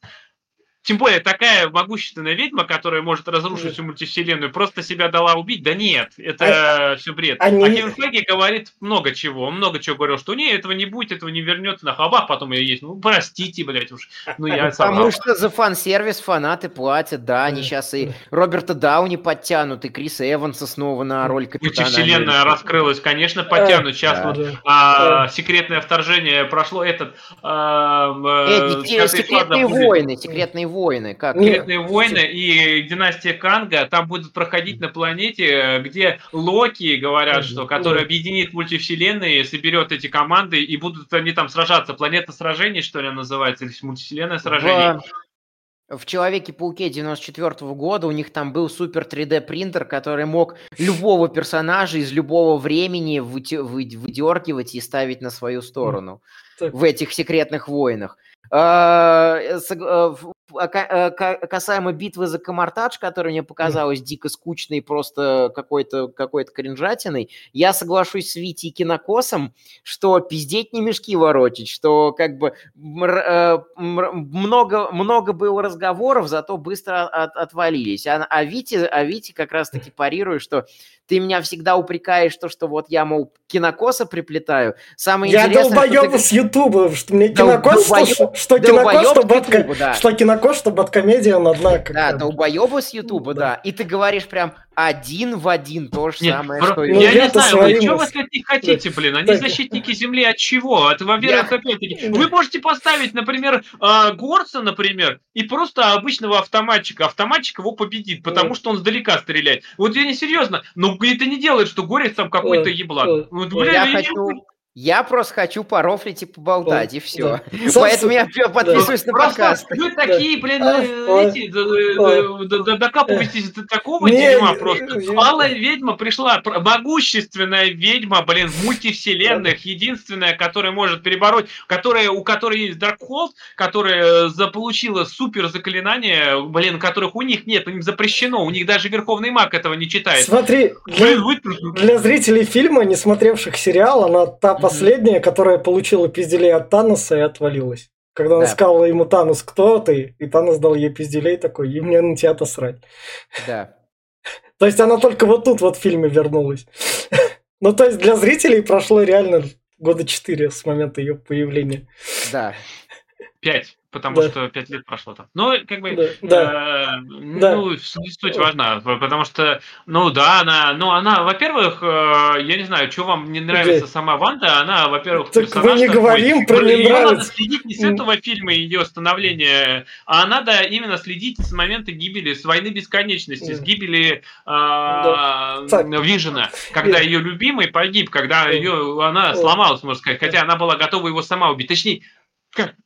Тем более такая могущественная ведьма, которая может разрушить всю мультивселенную, просто себя дала убить? Да нет, это а, все бред. Они... А Кевин Файги говорит много чего. Он много чего говорил, что не, этого не будет, этого не вернется на хабах, потом ее есть. Ну, простите, блядь, уж. Ну, я Потому что за фан-сервис фанаты платят, да, они сейчас и Роберта Дауни подтянут, и Криса Эванса снова на роль капитана. Мультивселенная раскрылась, конечно, подтянут. Сейчас да. вот а, секретное вторжение прошло этот... А, э, секретные войны, секретные войны. Как? Секретные войны и династия Канга там будут проходить на планете, где Локи, говорят, что, который объединит мультивселенные, соберет эти команды, и будут они там сражаться. Планета сражений, что ли, называется, или мультивселенная сражений. В, в Человеке-пауке 94 -го года у них там был супер 3D принтер, который мог любого персонажа из любого времени выдергивать и ставить на свою сторону так. в этих секретных войнах. А, э, касаемо битвы за Камартадж, которая мне показалась дико скучной, просто какой-то какой кринжатиной, я соглашусь с Витей Кинокосом, что пиздеть не мешки воротить, что как бы э, много, много было разговоров, зато быстро от, отвалились. А, а, Вите, а Вите как раз-таки парирую, что ты меня всегда упрекаешь, то, что вот я, мол, кинокоса приплетаю. Самое я долбоеб ты... с Ютуба, что мне кинокос, долбоеб... что, что кинокос, что, батка... да. что кинокос, что баткомедия одна. Да, долбоебы с Ютуба, да. И ты говоришь прям, один в один то же Нет, самое, про... что ну, Я не знаю, вы что вы от них хотите, блин? Они защитники Земли от чего? Это, во-первых, я... опять-таки, вы можете поставить, например, а, Горца, например, и просто обычного автоматчика. Автоматчик его победит, потому что он сдалека стреляет. Вот я не серьезно, но это не делает, что Горец там какой-то еблан. Вот, блин, я, я хочу... Я просто хочу порофлить и поболтать, да, и все. Да. Поэтому я подписываюсь да. на подкаст. Вы такие, блин, а, эти, докапываетесь до такого дерьма просто. Малая ведьма пришла, могущественная ведьма, блин, в мультивселенных, единственная, которая может перебороть, которая, у которой есть Даркхолд, которая заполучила супер заклинание, блин, которых у них нет, им запрещено, у них даже Верховный Маг этого не читает. Смотри, для, для зрителей фильма, не смотревших сериал, она та последняя, которая получила пизделей от Таноса и отвалилась. Когда она да. сказала ему Танос, кто ты? И Танос дал ей пизделей такой, и мне на тебя-то срать. Да. То есть она только вот тут вот в фильме вернулась. Ну, то есть для зрителей прошло реально года четыре с момента ее появления. Да. Пять потому да. что пять лет прошло там. Но как бы да. Э, да. ну суть важна, потому что ну да, она, ну она, во-первых, э, я не знаю, что вам не нравится да. сама Ванда, она, во-первых, так персонаж мы не такой, говорим про не нравится. надо следить не с этого фильма ее становления, а надо именно следить с момента гибели, с войны бесконечности, с гибели э, да. Вижена, когда ее любимый погиб, когда ее она сломалась, можно сказать, хотя она была готова его сама убить, точнее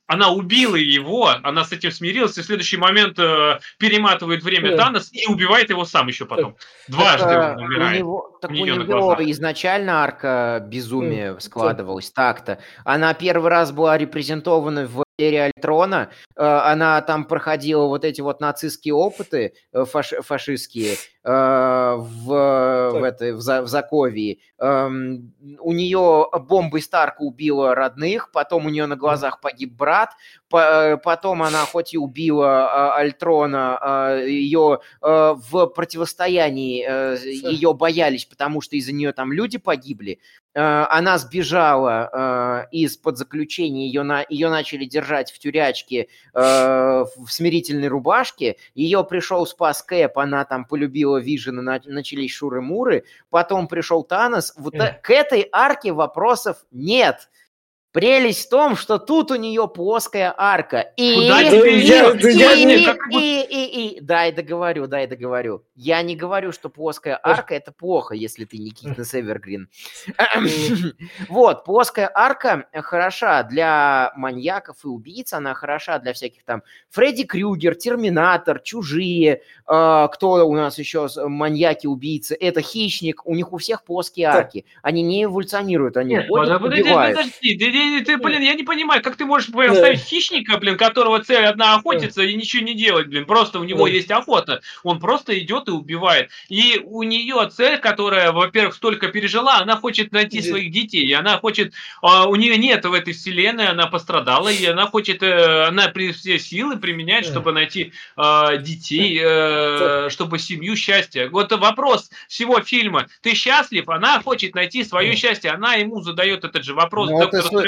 она убила его, она с этим смирилась, и в следующий момент э, перематывает время да. Танос и убивает его сам еще потом. Дважды так, он умирает. У него, так у, у него изначально арка безумия складывалась так-то. Она первый раз была репрезентована в эре Альтрона, э, она там проходила вот эти вот нацистские опыты э, фаш, фашистские э, в, в, этой, в, в Заковии. Эм, у нее бомбой Старка убила родных, потом у нее на глазах погиб брат, потом она хоть и убила Альтрона, ее в противостоянии ее боялись, потому что из-за нее там люди погибли, Э, она сбежала э, из-под заключения, ее, на, ее начали держать в тюрячке э, в смирительной рубашке, ее пришел спас Кэп, она там полюбила Вижена, на, начались шуры-муры, потом пришел Танос, вот э. к этой арке вопросов нет. Прелесть в том, что тут у нее плоская арка. И, Куда и, я, и, я, и, и, и, и, и, дай договорю, дай договорю. Я не говорю, что плоская арка это плохо, если ты не Китнес Эвергрин. Вот, плоская арка хороша для маньяков и убийц, она хороша для всяких там Фредди Крюгер, Терминатор, Чужие, а, кто у нас еще маньяки, убийцы, это Хищник, у них у всех плоские арки. Они не эволюционируют, они Нет, ходят, подожди, подожди, ты, ты, блин, я не понимаю, как ты можешь поставить хищника, блин, которого цель одна охотиться и ничего не делать, блин, просто у него есть охота. Он просто идет и убивает. И у нее цель, которая, во-первых, столько пережила, она хочет найти своих детей. И она хочет... А, у нее нет в этой вселенной, она пострадала, и она хочет... Э, она при все силы применяет, чтобы найти э, детей, э, чтобы семью счастья. Вот вопрос всего фильма. Ты счастлив? Она хочет найти свое счастье. Она ему задает этот же вопрос ну,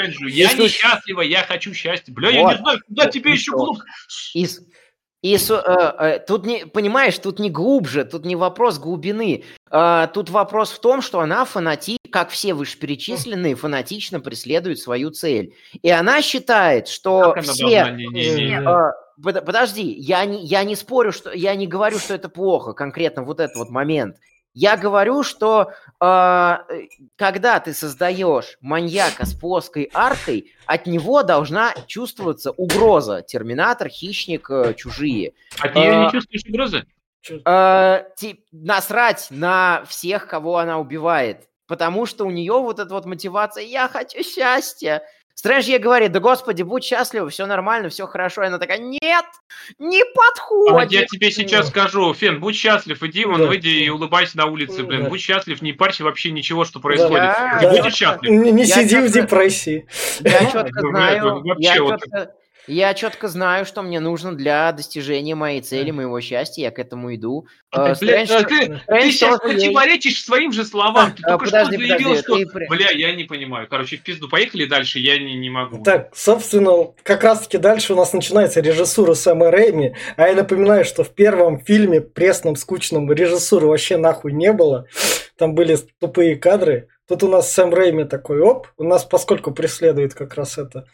Стрэнджу. Я не счастлива, я хочу счастья. Бля, вот. я не знаю, куда тебе еще глубже. И, и э, э, тут не, понимаешь, тут не глубже, тут не вопрос глубины. Э, тут вопрос в том, что она фанати, как все вышеперечисленные, фанатично преследует свою цель. И она считает, что как все... Не, не, не, э, подожди, я не, я не спорю, что я не говорю, что это плохо, конкретно вот этот вот момент. Я говорю, что э, когда ты создаешь маньяка с плоской аркой, от него должна чувствоваться угроза. Терминатор, хищник, э, чужие. От нее э, не чувствуешь угрозы? Э, насрать на всех, кого она убивает. Потому что у нее вот эта вот мотивация «я хочу счастья». Стрэндж ей говорит, да господи, будь счастлива, все нормально, все хорошо. И она такая, нет, не подходит. А я тебе сейчас скажу, Фен, будь счастлив, иди вон, да. выйди и улыбайся на улице, блин. Да. Будь счастлив, не парься вообще ничего, что происходит. Да. Ты да. будешь счастлив. Не, не сиди в депрессии. Я четко знаю, я четко, я четко знаю, что мне нужно для достижения моей цели, моего счастья. Я к этому иду. Э, Бля, Стрэндж, ты, ты сейчас противоречишь своим же словам. Ты а, только подожди, что заявил, подожди, что... Ты... Бля, я не понимаю. Короче, в пизду. Поехали дальше, я не, не могу. Так, собственно, как раз-таки дальше у нас начинается режиссура Сэма Рэйми. А я напоминаю, что в первом фильме, пресном, скучном, режиссуры вообще нахуй не было. Там были тупые кадры. Тут у нас Сэм Рэйми такой, оп, у нас поскольку преследует как раз это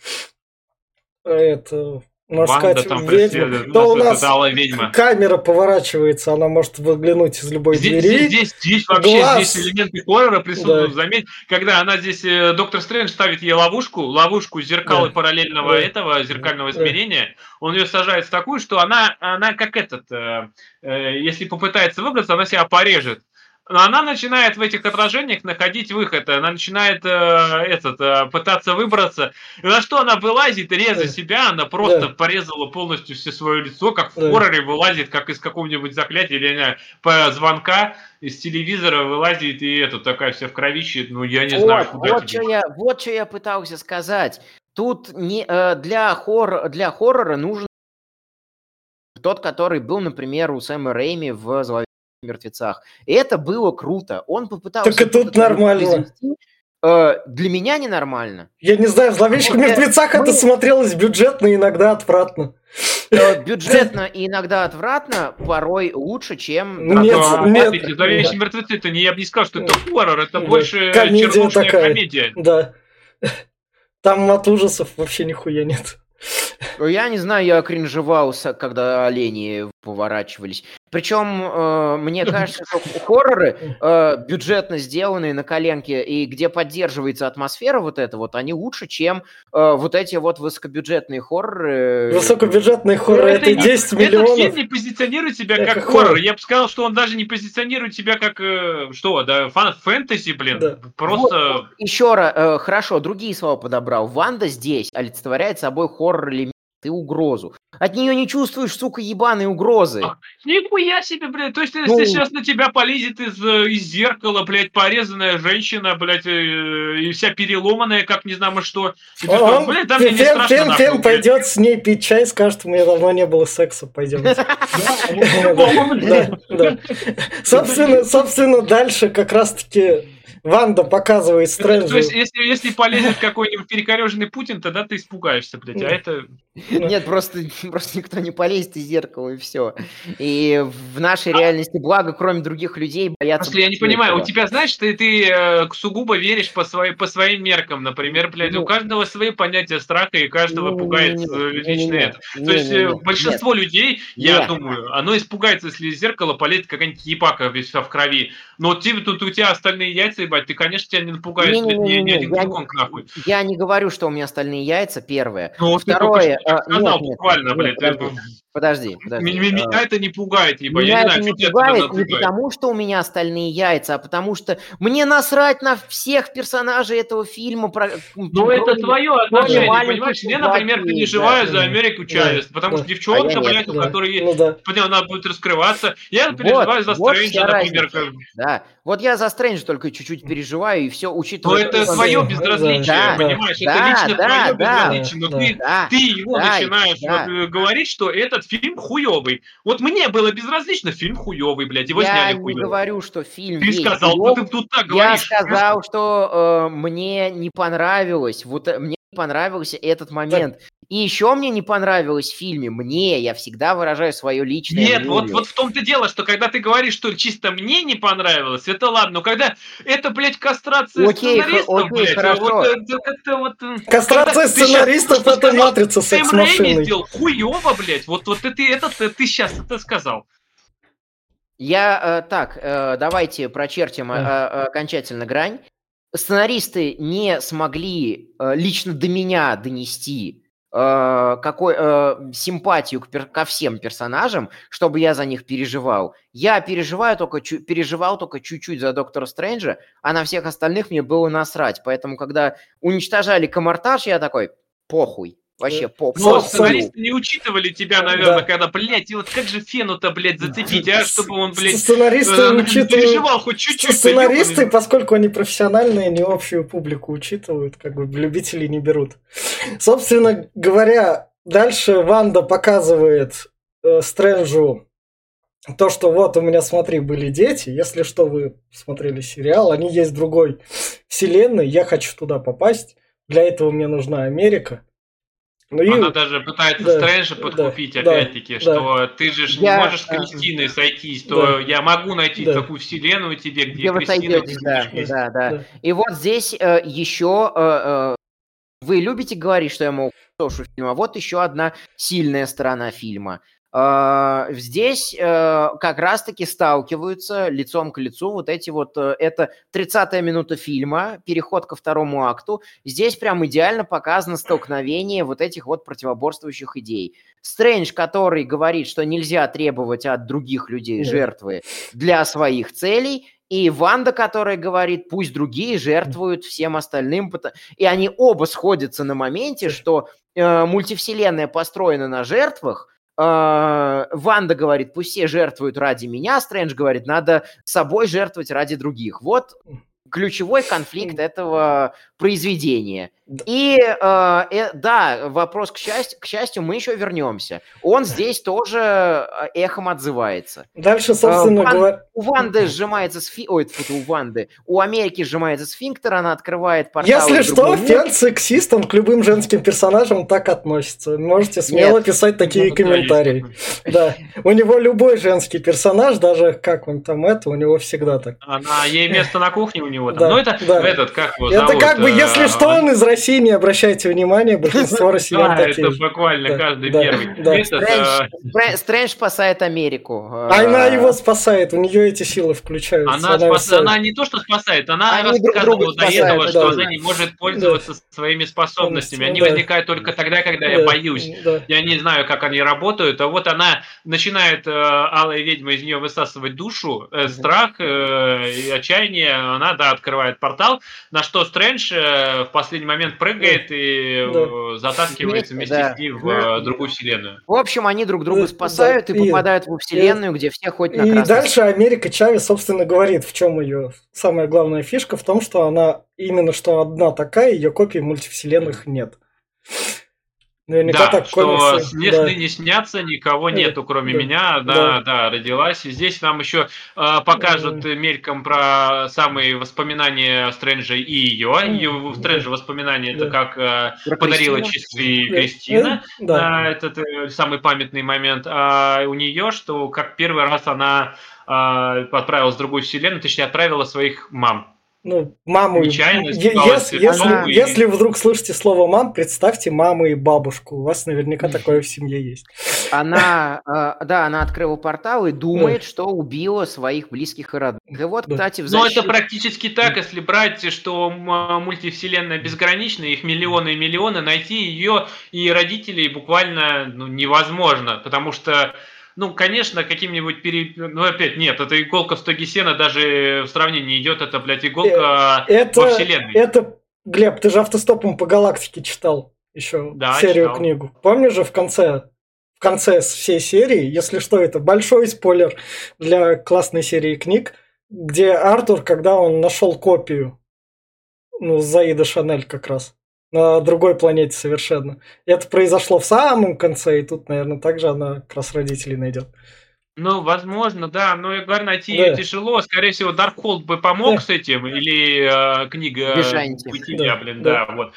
это, можно Ванда там ведьма, то у нас ведьма. камера поворачивается, она может выглянуть из любой здесь, двери. Здесь, здесь, вообще Глаз. здесь элементы хоррора присутствуют. Да. Заметь, когда она здесь, э, доктор Стрэндж ставит ей ловушку, ловушку зеркала да. параллельного да. этого, зеркального измерения, да. он ее сажает в такую, что она, она как этот, э, э, если попытается выбраться, она себя порежет. Но она начинает в этих отражениях находить выход. Она начинает э, этот, э, пытаться выбраться. И на что она вылазит, реза да. себя, она просто да. порезала полностью все свое лицо, как в да. хорроре вылазит, как из какого-нибудь заклятия или не, по звонка из телевизора вылазит и это такая вся в кровище. Ну, я не вот, знаю, куда вот тебе. Что я, вот что я пытался сказать. Тут не, э, для, хор, для хоррора нужен тот, который был, например, у Сэма Рэйми в «Зловещем мертвецах. И это было круто. Он попытался... Так и тут нормально. Э, для меня ненормально. Я не знаю, в «Зловещих вот, мертвецах» мы... это смотрелось бюджетно и иногда отвратно. Э, бюджетно и иногда отвратно, порой лучше, чем... Нет, а, нет. Смотрите, «Зловещие мертвецы» это не, я бы не сказал, что это хоррор, это больше комедия такая. комедия. Да. Там от ужасов вообще нихуя нет. Я не знаю, я кринжевал, когда олени поворачивались. Причем, э, мне кажется, что хорроры э, бюджетно сделанные на коленке и где поддерживается атмосфера вот эта вот, они лучше, чем э, вот эти вот высокобюджетные хорроры. Высокобюджетные хорроры это, это 10 это миллионов. Этот фильм не позиционирует себя это как хоррор. Я бы сказал, что он даже не позиционирует себя как э, что, да, фан фэнтези, блин. Да. Просто. Вот, еще раз, э, хорошо, другие слова подобрал. Ванда здесь олицетворяет собой хоррор и угрозу. От нее не чувствуешь, сука, ебаной угрозы. А, нихуя себе, блядь. То есть, если ну... сейчас на тебя полезет из, э, из зеркала, блядь, порезанная женщина, блядь, э, и вся переломанная, как не знаю что. И Он, блядь, там фен, не страшно, фен, нахуй, фен пойдет с ней пить чай, скажет, у меня давно не было секса, пойдем. Собственно, собственно, дальше как раз-таки Ванда показывает Стрэнджу. То есть, если, если полезет какой-нибудь перекореженный Путин, тогда ты испугаешься, блядь, а это... Нет, просто, просто никто не полезет из зеркала, и все. И в нашей реальности, благо, кроме других людей, боятся... Просто я не понимаю, у тебя, знаешь, ты, ты э, сугубо веришь по, своей, по своим меркам, например, блядь, ну, у каждого свои понятия страха, и каждого ну, пугает э, лично это. То есть, не, большинство нет. людей, я думаю, оно испугается, если из зеркала полезет какая-нибудь ебака вся в крови. Но типа, тут у тебя остальные яйца ебать, ты, конечно, тебя не напугаешь Не, не, не, не, один я, нахуй. я не говорю, что у меня стальные яйца, первое. Ну, ты Второе, что а, сказал нет, буквально, нет, блядь. подожди, это- подожди, подожди. Меня а, это не пугает, ебать. Я Меня не это знаю, не пугает не потому, что у меня остальные яйца, а потому что мне насрать на всех персонажей этого фильма. про- Ну, это твое отношение, понимаешь? Я, например, да. переживаю за Да. Америку Чавес, потому Да. что девчонка, я блядь, у которой Ну да. Понял, она будет раскрываться. Я переживаю за Стрэнджа, например. Да, вот я за Стрэндж только чуть-чуть переживаю, и все, Но учитывая... это он- твое Да, безразличие, да, понимаешь? да, это лично да, твое да, безразличие, но да. ты, Да, ты его да, начинаешь да. вот, э, говорить, что этот фильм хуёвый. Вот мне было безразлично, фильм хуёвый, блядь, его я сняли не хуёво. говорю, что фильм Ты сказал, ну хуёвый. ты тут так Я говоришь. сказал, что э, мне не понравилось, вот э, мне не понравился этот момент. И еще мне не понравилось в фильме. Мне, я всегда выражаю свое личное Нет, вот, мнение. вот в том-то дело, что когда ты говоришь, что чисто мне не понравилось, это ладно, но когда это, блядь, кастрация Окей, сценаристов, окей, блядь, хорошо. вот это как-то вот... э, Кастрация сценаристов это матрица Сэм секс Рэйми машиной. сделал хуёво, блядь, вот, вот это, это, ты сейчас это сказал. Я э, так, э, давайте прочертим э, э, окончательно грань. Сценаристы не смогли э, лично до меня донести э, какой, э, симпатию к ко всем персонажам, чтобы я за них переживал. Я переживаю только, чу- переживал только чуть-чуть за Доктора Стрэнджа, а на всех остальных мне было насрать. Поэтому, когда уничтожали Камартаж, я такой, похуй, вообще похуй. Но Сам- сценаристы не учитывали тебя, наверное, Да. когда, блядь, и вот как же Фену-то, блядь, зацепить, а, чтобы он, блядь, Сценаристы э, учитывают... переживал хоть чуть-чуть. Сценаристы, ёбаный. поскольку они профессиональные, не общую публику учитывают, как бы любителей не берут. Собственно говоря, дальше Ванда показывает э, Стрэнджу то, что вот у меня, смотри, были дети. Если что, вы смотрели сериал, они есть в другой вселенной, я хочу туда попасть. Для этого мне нужна Америка. Ну и Она даже пытается Да, Стрэнджа да, подкупить, да, опять-таки, да. что ты же ж не Я- можешь с Кристиной сойтись, то я могу найти Да. такую вселенную тебе, где, Где вы Кристина сойдетесь, да, да, да. Да. И вот здесь э, еще э, э, вы любите говорить, что я мол тошу фильма. Вот еще одна сильная сторона фильма. Э, здесь э, как раз-таки сталкиваются лицом к лицу вот эти вот... э, это 30-я минута фильма, переход ко второму акту. Здесь прям идеально показано столкновение вот этих вот противоборствующих идей. Стрэндж, который говорит, что нельзя требовать от других людей жертвы для своих целей, и Ванда, которая говорит, пусть другие жертвуют всем остальным. И они оба сходятся на моменте, что э, мультивселенная построена на жертвах. Э, Ванда говорит, пусть все жертвуют ради меня. Стрэндж говорит, надо собой жертвовать ради других. Вот ключевой конфликт этого произведения. Да. И э, э, да, вопрос к счастью, к счастью, мы еще вернемся. Он здесь тоже э, эхом отзывается. дальше, собственно Ван- говоря... У Ванды сжимается сфи... Ой, тьфу, у Ванды. У Америки сжимается сфинктер, она открывает портал. Если что. Фен сексист, он к любым женским персонажам так относится. Можете смело Нет. писать такие Ну, комментарии. Да. У него любой женский персонаж, даже как он там это, у него всегда так. Она, ей место на кухне у него там. Да, ну, это да. этот, как его Это зовут, как бы, э, если что, он из России, не обращайте внимания, большинство россиян Да, такие это буквально Да, каждый да, первый. да. Стрэндж, э, Стрэндж- спасает Америку. Она Э, его спасает, у нее эти силы включаются. Она, спас- всё- она не то, что спасает, она Они рассказывала до этого, что да. она не может пользоваться своими способностями. Они Да. возникают только тогда, когда я боюсь. да. Я не знаю, как они работают, а вот она начинает, э, алая ведьма, из нее высасывать душу, э, страх э, и отчаяние, она, да, открывает портал, на что Стрэндж э, в последний момент прыгает и Да. э, затаскивается вместе Да. с ним в э, другую вселенную. В общем, они друг друга Да, спасают да, и попадают в вселенную, где все хоть на И красный дальше Америка Чавес, собственно, говорит, в чем ее самая главная фишка, в том, что она именно что одна такая, ее копий в мультивселенных нет. Наверняка Да, так что комиксы. сны да. не снятся, никого Да, нету, кроме да, меня. Она, да. да, родилась. И здесь нам еще э, покажут э, мельком про самые воспоминания Стрэнджа и ее. М, Ее у Стрэнджа воспоминания это Да. как э, Про подарила Кристину? часы Да. Кристина. Э, Да. А, этот э, самый памятный момент. А у нее, что как первый раз она а, отправилась в другую вселенную, точнее, отправила своих мам. Ну, маму... Е- испугалась Если, если, и- если вдруг слышите слово «мам», представьте маму и бабушку. У вас наверняка такое в семье есть. Она, э, да, она открыла портал и думает, что убила своих близких и родных. И вот, Да. кстати, в Но это защиту- практически так, если брать, что мультивселенная безгранична, их миллионы и миллионы, найти ее и родителей буквально ну, невозможно, потому что ну, конечно, каким-нибудь пере... Ну, опять, нет, это иголка в стоге сена даже в сравнении не идет, это, блядь, иголка Это, во вселенной. это, Глеб, ты же автостопом по галактике читал еще Да, серию читал. книгу. Помнишь же в конце, в конце всей серии, если что, это большой спойлер для классной серии книг, где Артур, когда он нашел копию, ну, Заида Шанель как раз, на другой планете совершенно. Это произошло в самом конце, и тут, наверное, также она как раз родителей найдет. Ну, возможно, да, но я говорю, найти Да. ее тяжело. Скорее всего, Даркхолд бы помог Да. с этим, или э, книга. Бытия, Да, блин, да. да, вот.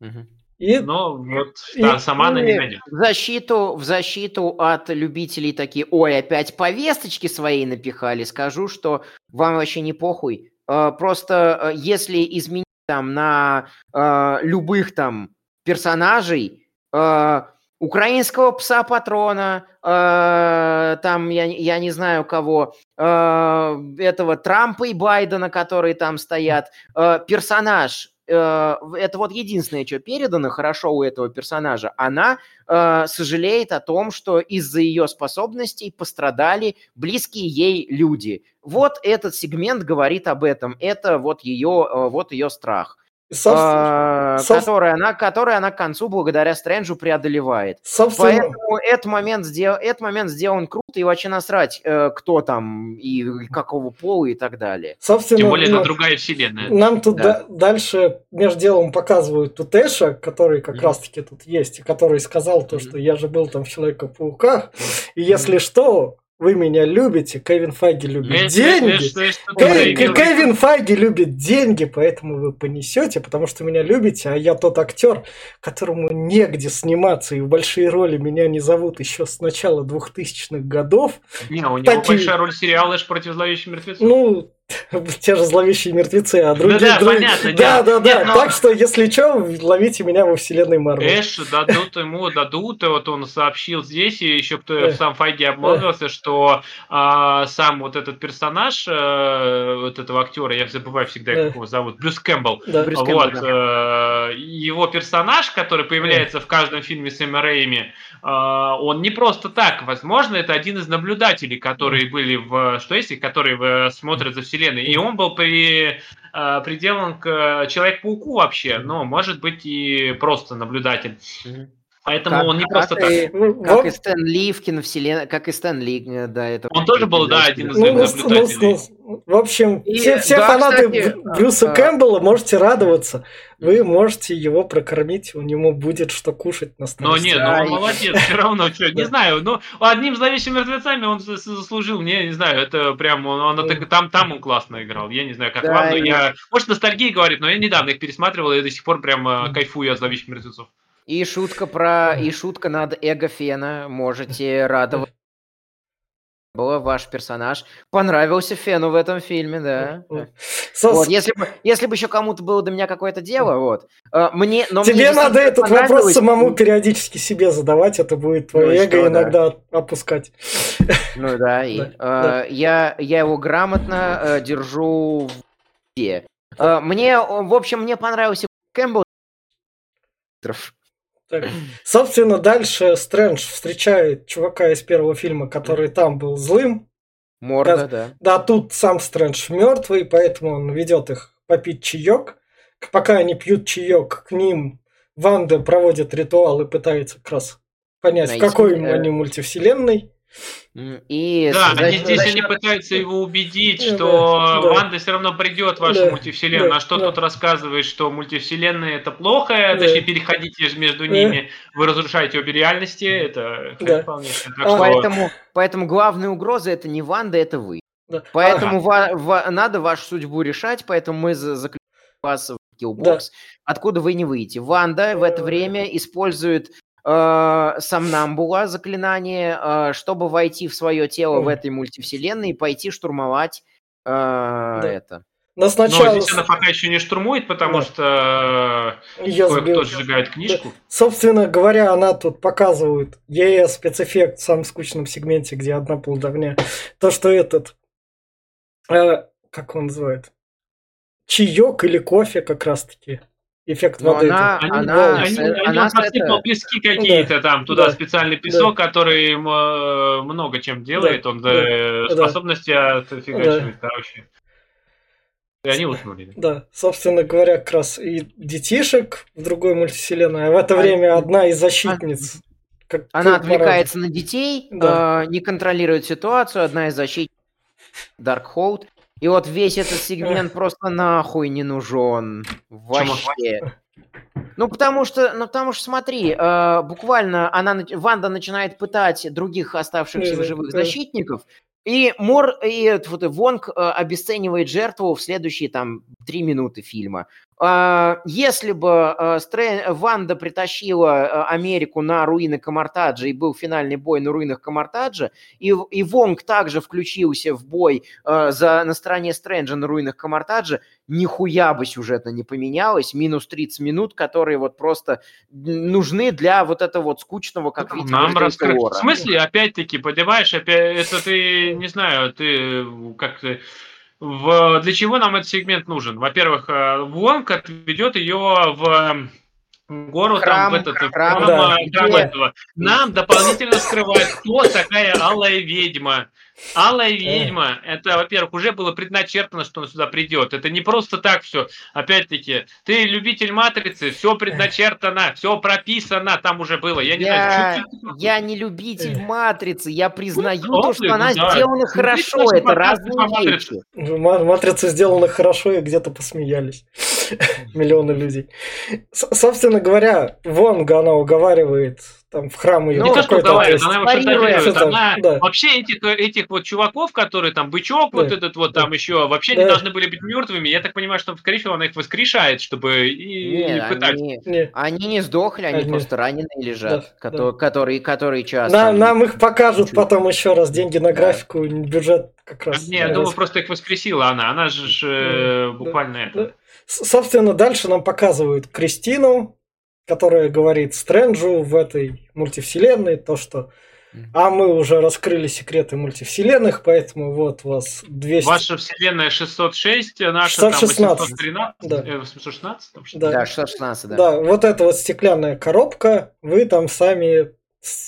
Мгм. И Но вот И- та- сама она не И найдет. В защиту, в защиту от любителей такие, ой, опять повесточки свои напихали, скажу, что вам вообще не похуй. Э, Просто э, если изменить там на э, любых там персонажей, э, украинского пса-патрона, э, там, я, я не знаю кого, э, этого Трампа и Байдена, которые там стоят, э, персонаж, это вот единственное, что передано хорошо у этого персонажа, она э, сожалеет о том, что из-за ее способностей пострадали близкие ей люди. Вот этот сегмент говорит об этом. Это вот ее, э, вот ее страх, собственно, э, соб- который, она, который она к концу благодаря Стрэнджу преодолевает. собственно, Поэтому этот момент, сдел... этот момент сделан круто, и вообще насрать, э, кто там и какого пола и так далее. собственно, Тем более, ну, это другая вселенная. Нам тут Да. да- дальше между делом показывают тут Эша, который как Мгм. раз-таки тут есть, и который сказал то, Мгм. что я же был там в Человека-пауках, и если что, вы меня любите, Кевин Файги любит э, деньги. э, ты имел в виду? Кевин Файги любит деньги, поэтому вы понесете, потому что меня любите, а я тот актер, которому негде сниматься, и в большие роли меня не зовут еще с начала 2000-х годов. Не, у него Такие- большая роль сериала «Эш против зловещих мертвецов». Ну, те же зловещие мертвецы, а другие... Да-да, друг- понятно, Да, да, нет. да. Нет, но- Так что, если что, ловите меня во вселенной Марвел. Эш дадут ему, дадут, и вот он сообщил здесь, и еще кто Э. сам Файги обмолвился, что а, сам вот этот персонаж, э, вот этого актера, я забываю всегда, Э. как его зовут, Брюс Кэмпбелл, Да. Брюс вот, Кэмпбелл, э, его персонаж, который появляется в каждом фильме с Эмма Рэйми, он не просто так. Возможно, это один из наблюдателей, которые были в что есть, которые смотрят за вселенной. И он был при, э, приделан к э, Человек-пауку вообще, но может быть и просто наблюдатель. Поэтому Как- он не как просто так. и- Ну, Как вот, и Стэн Ли в киновселенной, как и Стэн Ли э, до этого. Он тоже был, да, один из ну, ну, наблюдателей. Ну, ну, в общем, И, все, все да, фанаты кстати, Брю- Брюса а, Кэмпбелла можете радоваться. Вы можете его прокормить, у него будет что кушать на Но старости. нет, ну Да, он молодец, все равно, что, не Да. знаю, ну, одним зловещими мертвецами он за- заслужил, не, не знаю, это прям, он, он это- там, там он классно играл, я не знаю, как Да, вам, но я, может, ностальгия говорит, но я недавно их пересматривал, и до сих пор прям э, кайфую от зловещих мертвецов. И шутка про, и шутка над эго Фена. Можете радоваться. Было ваш персонаж. Понравился Фену в этом фильме, да. Вот. Если бы, если бы еще кому-то было до меня какое-то дело, вот. э, Мне, но мне Тебе надо действительно этот вопрос самому периодически себе задавать, это будет твое Ну эго что, да. иногда опускать. Ну да, и, Да, э, да. Я, я его грамотно э, держу в. Э, Мне, в общем, мне понравился Кэмпбелл. Так. Собственно, дальше Стрэндж встречает чувака из первого фильма, который там был злым. Морда, да. Да, тут сам Стрэндж мертвый, поэтому он ведет их попить чаек. Пока они пьют чаек, к ним Ванда проводит ритуал и пытается как раз понять, Найти, в какой э, они мультивселенной. И Да, за- они здесь они пытаются его убедить, Да, что да. Ванда все равно придет в вашу Да, мультивселенную, да, а что да. тут рассказывает, что мультивселенная это плохо, Да. точнее переходите же между Да. ними, вы разрушаете обе реальности, это Да. вполне. Так А, что- Поэтому, поэтому главная угроза это не Ванда, это вы. Да. Поэтому ва- ва- надо вашу судьбу решать, поэтому мы за- заключим вас в killbox, откуда вы не выйдете. Ванда в это Э. время использует э, сомнамбула заклинание, э, чтобы войти в свое тело в Ой. этой мультивселенной и пойти штурмовать э, это. Но Но сначала здесь она пока еще не штурмует, потому Да. что ее кое-кто сжигает книжку. Собственно говоря, она тут показывает ЕС спецэффект в самом скучном сегменте, где одна полдовня. То, что этот, э, как он называет, чаек или кофе как раз-таки. Эффект Но воды. она-. Они, она- они, с- они она с подсыпал это- пески какие-то там, туда да, специальный песок, который им, э, много чем делает, он да, э, да. способности отфигачивает, короче. И они уснули. Да, собственно говоря, как раз и детишек в другой мультивселенной, а в это А- время одна из защитниц. как- Она как отвлекается на детей, Да. э, не контролирует ситуацию, одна из защитников Даркхолд. И вот весь этот сегмент просто нахуй не нужен. Вообще. Ну, потому что, ну, потому что, смотри, э, буквально она, Ванда начинает пытать других оставшихся в живых защитников, и Мор, и вот, Вонг э, обесценивает жертву в следующие там три минуты фильма. А, Если бы э, Стрэ- Ванда притащила э, Америку на руины Камартаджа и был финальный бой на руинах Камартаджа, и, и Вонг также включился в бой за, на стороне Стрэнджа на руинах Камартаджа, нихуя бы сюжетно не поменялось. Минус 30 минут, которые вот просто нужны для вот этого вот скучного, как видите, Нам лора. В смысле, опять-таки, понимаешь, опять, это ты, не знаю, ты как ты... В, для чего нам этот сегмент нужен? Во-первых, э, Вонг отведет ее в гору, Храм, там, в этот, храм, храм, да. э, храм этого. Нам дополнительно скрывают, кто такая Алая Ведьма. Алая Ведьма, это, во-первых, уже было предначертано, что она сюда придет. Это не просто так все. Опять-таки, ты любитель Матрицы, все предначертано, все прописано, там уже было. Я не Я, знаю, я не любитель матрицы, я признаю Ну, то, что ну она да. сделана Ну, хорошо, что это разные вещи. Ну, Ма- Матрица сделана хорошо, и где-то посмеялись. Миллионы людей. Собственно говоря, Вонга она уговаривает там в храм ее Ну, Не то, что уговаривает, она его шантажирует. Она да. вообще этих, этих вот чуваков, которые там бычок, вот Да. этот вот Да. там еще, вообще Да. не должны были быть мертвыми. Я так понимаю, что, скорее всего, она их воскрешает, чтобы и, Нет, и пытать. они, Не. они не сдохли, они, Они- просто раненые лежат, Да, кото- да. которые, которые час. На- нам их покажут Чуть-чуть. потом еще раз. Деньги на Да. графику, бюджет как раз. Не, я э, думаю, просто их воскресила она. Она же э, Да. буквально это. Да. Собственно, дальше нам показывают Кристину, которая говорит Стрэнджу в этой мультивселенной то, что а мы уже раскрыли секреты мультивселенных, поэтому вот у вас 200... Ваша вселенная 606, наша там 616. 813, Да. э, 816, там Да. Да, 616, да. Да, вот эта вот стеклянная коробка, вы там сами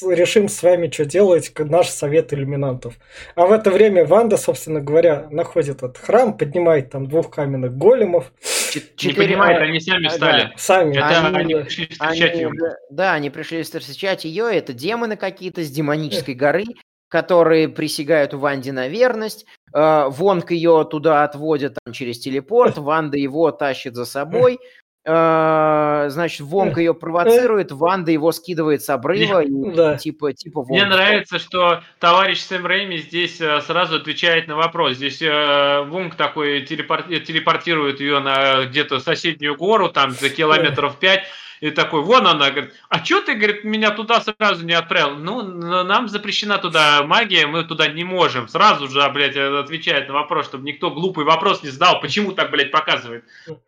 решим с вами, что делать, наш совет иллюминатов. А в это время Ванда, собственно говоря, находит этот храм, поднимает там двух каменных големов. Чет- Не четыре- понимает, а, они сами стали. Сами. Это Они- они, пришли встречать Они, ее. да, да, они пришли встречать ее, это демоны какие-то с демонической горы, которые присягают Ванде на верность. Э, Вонг ее туда отводит там, через телепорт, Ванда его тащит за собой. Э, Значит, Вонг ее провоцирует, Ванда его скидывает с обрыва, и Да. типа, типа Мне Вонг. нравится, что товарищ Сэм Рэйми здесь э, сразу отвечает на вопрос. Здесь э, Вунг такой телепор- э, телепортирует ее на где-то соседнюю гору, там за километров пять, и такой, вон она, говорит, а что ты, говорит, меня туда сразу не отправил? Ну, нам запрещена туда магия, мы туда не можем. Сразу же, блядь, э, отвечает на вопрос, чтобы никто глупый вопрос не задал, почему так, блядь, показывает. Ну,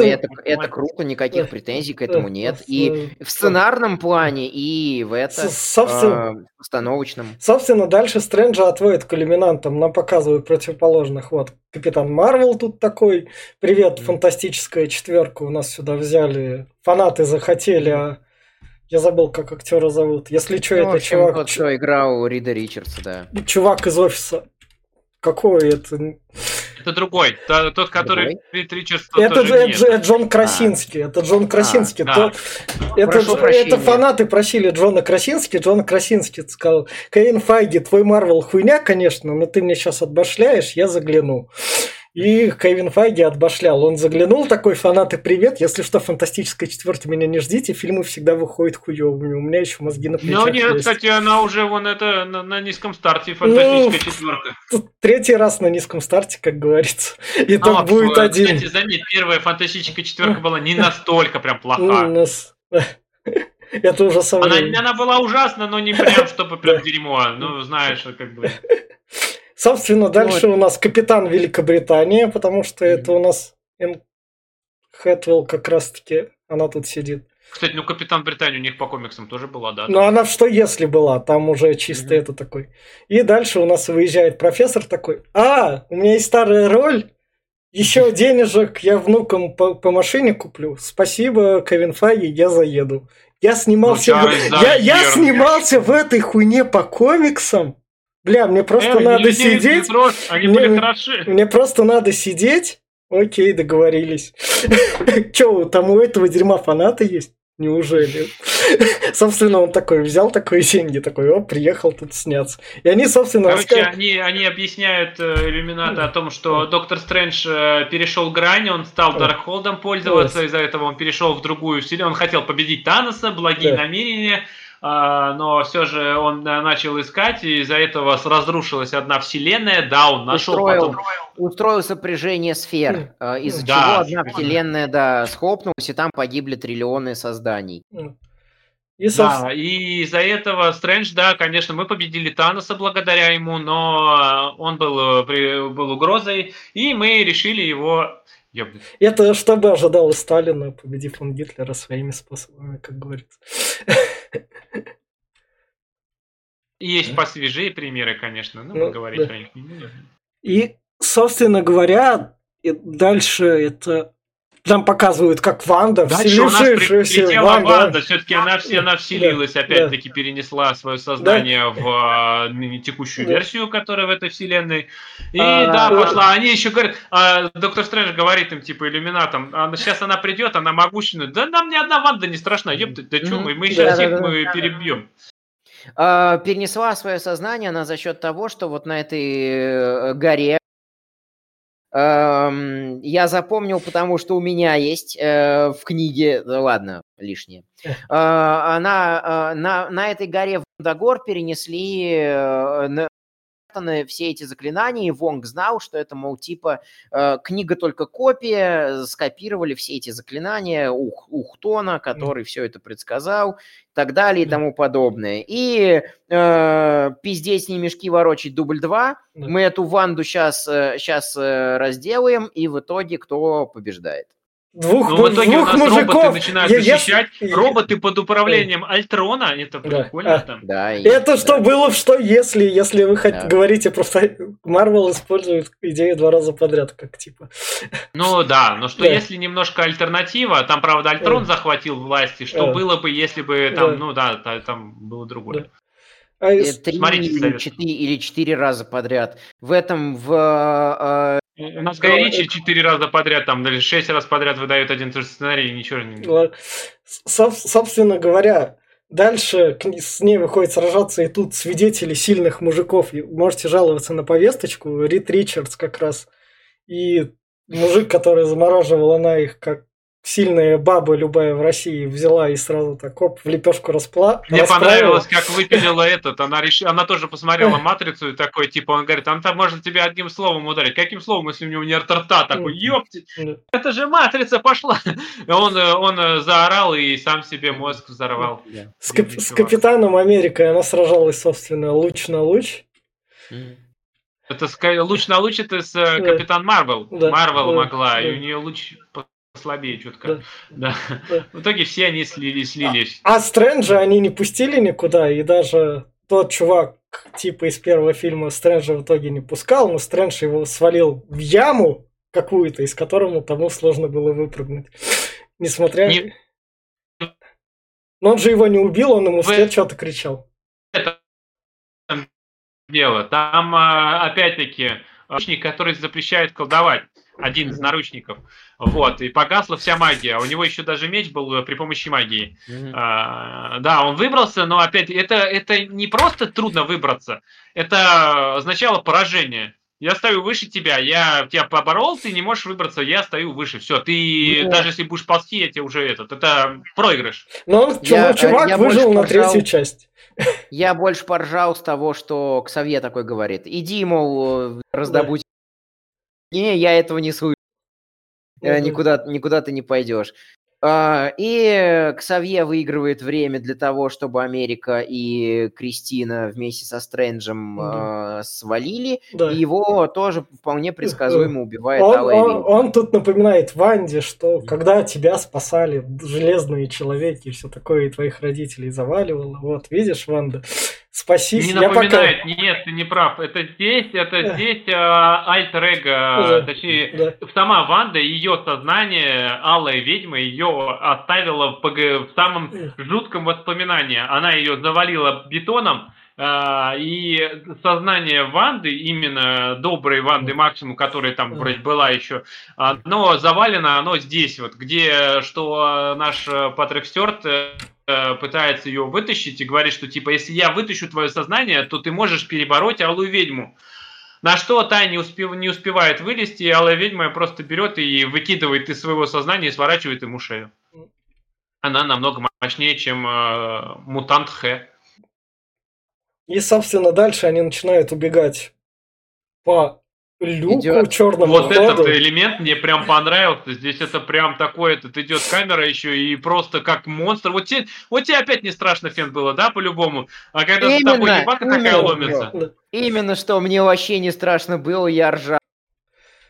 это, это круто, никаких претензий к этому нет. И в сценарном плане, и в это, собственно, э, постановочном. Собственно, дальше Стрэнджа отводит к иллюминантам, нам показывают противоположных. Вот, Капитан Марвел тут такой. Привет, фантастическая четверка у нас сюда взяли. Фанаты захотели, а я забыл, как актера зовут. Если что, Ну, это общем, чувак, тот, кто играл Рида Ричардса, да. чувак из офиса. Какой это? Это другой, тот, который Другой? Рид Ричардс, Это, тоже же- нет. это Джон Красинский. Это Джон Красинский. да. То- это, Прошу это прощения. фанаты просили Джона Красински. Джон Красинский сказал, Кевин Файги, твой Марвел хуйня, конечно, но ты мне сейчас отбашляешь, я загляну. И Кевин Файги отбашлял. Он заглянул, такой, фанаты, привет, если что, фантастической четверки меня не ждите, фильмы всегда выходят хуевыми. У меня еще мозги на плечах Ну нет, есть. кстати, она уже вон это на, на низком старте Ну, фантастическая четверка. Тут Третий раз на низком старте, как говорится. И А, там будет э, один. Кстати, заметь, первая фантастическая четверка была не настолько прям Ну, плоха. нас- Это уже со Она, она была ужасна, но не прям, чтобы прям дерьмо. Ну, знаешь, как бы. Собственно, дальше у нас капитан Великобритания, потому что это у нас Энн Хэтвелл как раз-таки, она тут сидит. Кстати, ну Капитан Британия у них по комиксам тоже была, да? Ну, она что если была, там уже чисто это такой. И дальше у нас выезжает профессор такой, а, у меня есть старая роль, еще денежек я внукам по, по машине куплю. Спасибо, Кевин Файги, я заеду. Я снимался, Ну, в... Я, я снимался в этой хуйне по комиксам. Бля, мне просто Э, не надо людей, сидеть. трожь, Они Мне- были хороши. Мне просто надо сидеть. Окей, договорились. Че, там у этого дерьма фанаты есть? Неужели? Собственно, он такой взял такой деньги, такой, о, приехал тут сняться. И они, собственно, Короче, раска- они, они объясняют э, иллюмината о том, что Доктор Стрэндж э, перешел грань, он стал Да. Даркхолдом пользоваться, из-за этого он перешел в другую вселенную. Он хотел победить Таноса, благие Да. намерения, но все же он э, начал искать, и из-за этого с- разрушилась одна вселенная. Да, он нашел Устроил, потом... устроил сопряжение сфер, э, из-за Да. чего одна вселенная, да, схлопнулась, и там погибли триллионы созданий. И, собственно, Да, и из-за этого Стрэндж, да, конечно, мы победили Таноса благодаря ему, но э, он был, э, был угрозой, и мы решили его... ёбнуть. это что бы ожидал и Сталина, победив он Гитлера своими способами, как говорится. И Есть посвежее примеры, конечно, но Ну, мы говорить да. о них не будем. И, собственно говоря, дальше это... Там показывают, как Ванда, нас вселившаяся прилетела Ванда. Ванда, все-таки она, все, она вселилась, Да, опять-таки перенесла свое сознание в а, ныне текущую Да. версию, которая в этой вселенной. И А, да, да. пошла. Они еще говорят, а, доктор Стрэндж говорит им, типа, иллюминатам, а, сейчас она придет, она могущественная. Да нам ни одна Ванда не страшна, ёпта, да что мы, мы Да, сейчас да, их да, мы да. перебьем. А, перенесла свое сознание она за счет того, что вот на этой э, горе эм, я запомнил, потому что у меня есть э, в книге, ладно, лишнее. А, она э, на, на этой горе в Вандагор перенесли спрятаны все эти заклинания, и Вонг знал, что это, мол, типа э, книга только копия, скопировали все эти заклинания у, Х- у Хтона, который все это предсказал, и так далее и тому подобное. И э, пиздец не мешки ворочать дубль 2, Да. мы эту Ванду сейчас, сейчас разделаем, и в итоге кто побеждает? Двух, Ну, в итоге у двух нас мужиков. роботы начинают Я- я- защищать. Роботы под управлением Альтрона, это Да. прикольно А. там. Да, Это да. что было в что если, если вы хоть Да. говорите просто Марвел использует идею два раза подряд, как типа. Ну да, но что Да. если немножко альтернатива, там, правда, Альтрон Да. захватил власти, что Да. было бы, если бы там, Да. ну да, та- там было другое. А Э, Три Смотрите, или четыре, или четыре раза подряд. В этом, в... э, У нас Гай Ричи четыре раза подряд, там, или шесть раз подряд выдает один и тот же сценарий, и ничего не... Ла- соб- Собственно говоря, дальше с ней выходит сражаться, и тут свидетели сильных мужиков. И Можете жаловаться на повесточку. Рид Ричардс как раз. И мужик, который замораживал, она их как сильная баба любая в России взяла и сразу так оп, в лепешку распла. Мне расправила. понравилось, как выпилила этот. Она решила, она тоже посмотрела матрицу и такой, типа, он говорит, там может тебя одним словом ударить. Каким словом, если у него нет рта? Такой, ёпти, это же матрица пошла. Он, э, он э, заорал и сам себе мозг взорвал. С, кап- с капитаном Америкой она сражалась, собственно, луч на луч. Это луч на луч, это с э, Капитан Марвел. Марвел могла, и у нее луч послабее чутко. Да. Да. В итоге все они слились, слились. А Стрэнджа они не пустили никуда, и даже тот чувак, типа из первого фильма, Стрэнджа в итоге не пускал, но Стрэндж его свалил в яму какую-то, из которому тому сложно было выпрыгнуть. Несмотря... Не- Но он же его не убил, он ему Вы- вслед что-то кричал. Это дело. Там, а, опять-таки, наручник, который запрещает колдовать. Один из наручников. Вот. И погасла вся магия. У него еще даже меч был э, при помощи магии. Мгм. А, да, он выбрался, но опять это, это не просто трудно выбраться, это означало поражение. Я стою выше тебя, я тебя поборол, ты не можешь выбраться, я стою выше. Все, ты Да. даже если будешь ползти, я тебе уже этот. Это проигрыш. Но он, Я- чувак, я выжил на поржал. третью часть. Я больше поржал с того, что Ксавье такой говорит. Иди, мол, э, раздобудь. Не, я этого не слышу. Мгм. Никуда, никуда ты не пойдешь. А, И Ксавье выигрывает время для того, чтобы Америка и Кристина вместе со Стрэнджем а, свалили. Да. И его тоже вполне предсказуемо убивает Он, он- он тут напоминает Ванде, что когда тебя спасали железные человеки и все такое, и твоих родителей заваливало, вот, видишь, Ванда, спасись. Не я пока- напоминает, нет, ты не прав. Это здесь, это здесь альтер эго, Да. точнее, Да. сама Ванда, ее сознание, алая ведьма, ее оставила в, в самом жутком воспоминании. Она ее завалила бетоном, а, и сознание Ванды, именно доброй Ванды Максимум, которая там вроде была еще, оно завалено, оно здесь вот, где, что наш э, Патрик Стюарт э, э, пытается ее вытащить и говорит, что типа, если я вытащу твое сознание, то ты можешь перебороть алую ведьму. На что та не, успев, не успевает вылезти, и алая ведьма просто берет и выкидывает из своего сознания и сворачивает ему шею. Она намного мощнее, чем э, мутант Х. И, собственно, дальше они начинают убегать по люку Идёт. черному Вот этот ходу. элемент мне прям понравился. Здесь это прям такой, этот идет камера еще и просто как монстр. Вот тебе, вот тебе опять не страшно, Фен, было, да, по-любому? А когда за тобой Именно, ебака такая именно. ломится. Да. Именно что мне вообще не страшно было, я ржал.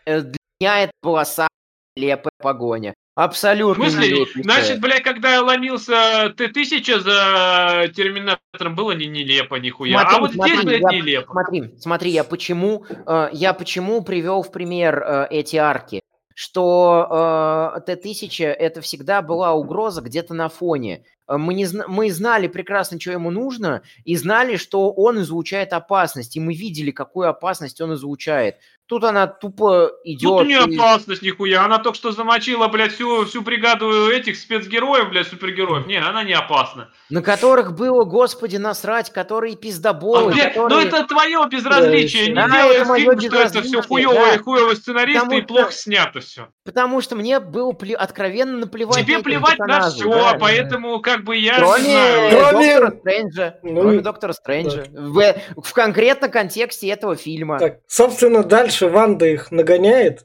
Для меня это была самая нелепая погоня. В Абсолютно смысле? нелепейшая. Значит, блядь, когда я ломился Т-1000 за Терминатором, было не нелепо нихуя. Смотри, а вот смотри, здесь, блядь, я- нелепо. Смотри, смотри, я почему, э, я почему привел в пример э, эти арки, что э, Т-1000 это всегда была угроза где-то на фоне. Э, Мы, не, мы знали прекрасно, что ему нужно, и знали, что он излучает опасность, и мы видели, какую опасность он излучает. Тут она тупо идет. Тут не и- опасность нихуя. Она только что замочила, блядь, всю, всю бригаду этих спецгероев, блядь, супергероев. Не, она не опасна. на которых было, господи, насрать, которые А, пиздоболы, блядь, ну которые... это твое безразличие. Не Да, делай это фильма, что это все хуево да. и хуево сценаристы Потому и что- плохо снято все. Потому что мне было пле- откровенно наплевать на Тебе плевать на все, да. поэтому как бы я не Кроме, знаю. Кроме- доктора Стрэнджа. Ну кроме и- доктора Стрэнджа. В, в конкретно контексте этого фильма. Так, собственно, дальше Ванда их нагоняет,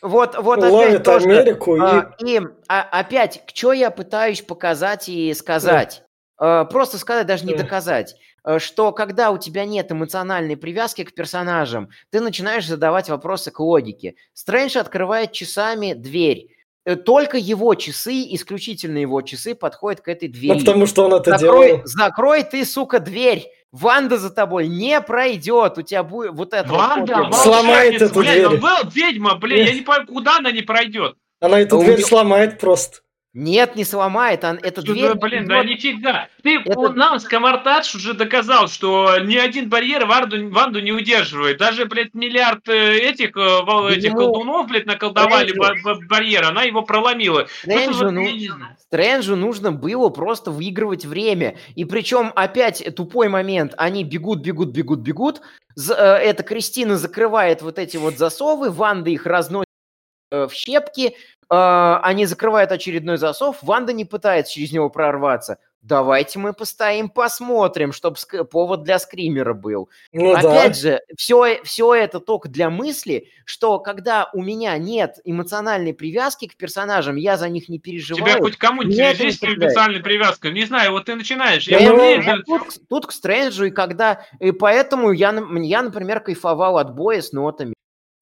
Вот, вот опять ловит тоже, Америку и... а, и а, опять, что я пытаюсь показать и сказать? А, просто сказать, даже не Да. доказать. а, Что когда у тебя нет эмоциональной привязки к персонажам, ты начинаешь задавать вопросы к логике. Стрэндж открывает часами дверь. Э, Только его часы, исключительно его часы, подходят к этой двери. Ну, потому что он это закрой, делал. закрой ты, сука, дверь. Ванда за тобой не пройдет. У тебя будет вот это вот Ванда, копия. Сломает эту блядь, дверь. ну, был ведьма, блядь, я не понимаю, куда она не пройдет. Она эту А у дверь неё- сломает просто. Нет, не сломает. Он, эта Что дверь... блин, да нифига. Ты, Это- нам Скомортадж уже доказал, что ни один барьер Ванду, Ванду не удерживает. Даже, блядь, миллиард э, этих, э, вол- этих Ему- колдунов, блядь, наколдовали Стрэнджу- ба- ба- барьер, она его проломила. Стрэнджу, Что-то вот, ну-. Стрэнджу нужно было просто выигрывать время. И причем опять тупой момент. Они бегут, бегут, бегут, бегут. Э, эта Кристина закрывает вот эти вот засовы. Ванда их разносит в щепки. Э, Они закрывают очередной засов. Ванда не пытается через него прорваться. Давайте мы постоим, посмотрим, чтобы повод для скримера был. Ну Опять да. же, все, все это только для мысли, что когда у меня нет эмоциональной привязки к персонажам, я за них не переживаю. Тебя хоть кому-нибудь есть специальная привязка? Не знаю, вот ты начинаешь. Я Я Ну, вот же- тут, к- тут к Стрэнджу, и когда... И поэтому я, на- я, например, кайфовал от боя с нотами.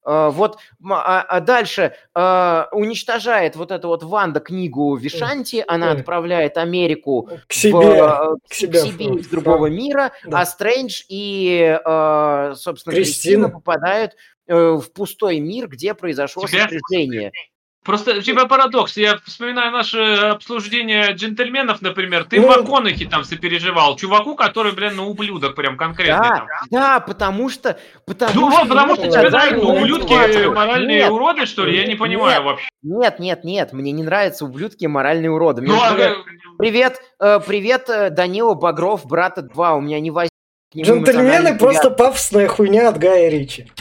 А, Вот, а, а дальше а, уничтожает вот эту вот Ванда книгу Вишанти, она отправляет Америку К в, себе. э, к к себе себе в- из другого в- мира, да. а Стрэндж и, э, собственно, Кристина, Кристина. попадают э, в пустой мир, где произошло Тебя- сопряжение. Просто тебя парадокс. Я вспоминаю наше обслуждение джентльменов, например. Ты Ну. в МакКонахи там сопереживал. Чуваку, который, блин, ну ублюдок прям конкретный Да, там. да, потому что... Потому Ну что вот, потому что ему тебе нравятся ну, ублюдки, мотивацию. моральные Нет, уроды, что ли? Я не нет, понимаю вообще. Нет, нет, нет, мне не нравятся ублюдки и моральные уроды. Мне, Ну, а, э, Привет, э, привет, э, Данила Багров, брата 2. У меня не возник Джентльмены просто пафосная хуйня от Гая Ричи.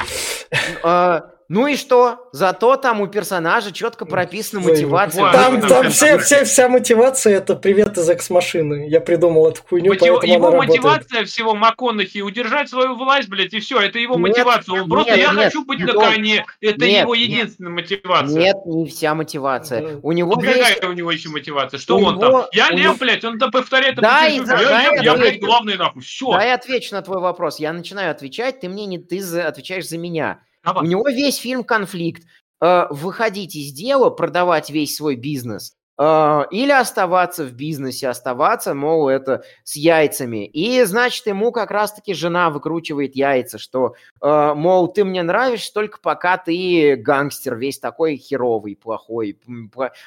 Ну и что? Зато там у персонажа четко прописана мотивация. Там, ну, там все, все, вся мотивация это привет из экс-машины. Я придумал эту хуйню, Мотив- поэтому Его она работает. мотивация всего МакКонахи удержать свою власть, блядь, и все. Это его Нет, мотивация. Он просто нет, я нет, хочу быть на Антон, коне. Это нет, его нет. единственная мотивация. Нет, не вся мотивация. Да. У него Ну, какая есть... у него еще мотивация? Что У он него- там? Я лев, него- блядь, он там повторяет Да, и за- Я да, я я, блядь, главный нахуй. Все. Да, я отвечу на твой вопрос. Я начинаю отвечать, ты мне не ты за- отвечаешь за меня. Давай. У него весь фильм конфликт. Э, Выходить из дела, продавать весь свой бизнес, или оставаться в бизнесе, оставаться, мол, это с яйцами. И, значит, ему как раз-таки жена выкручивает яйца, что, э, мол, ты мне нравишься только пока ты гангстер, весь такой херовый, плохой,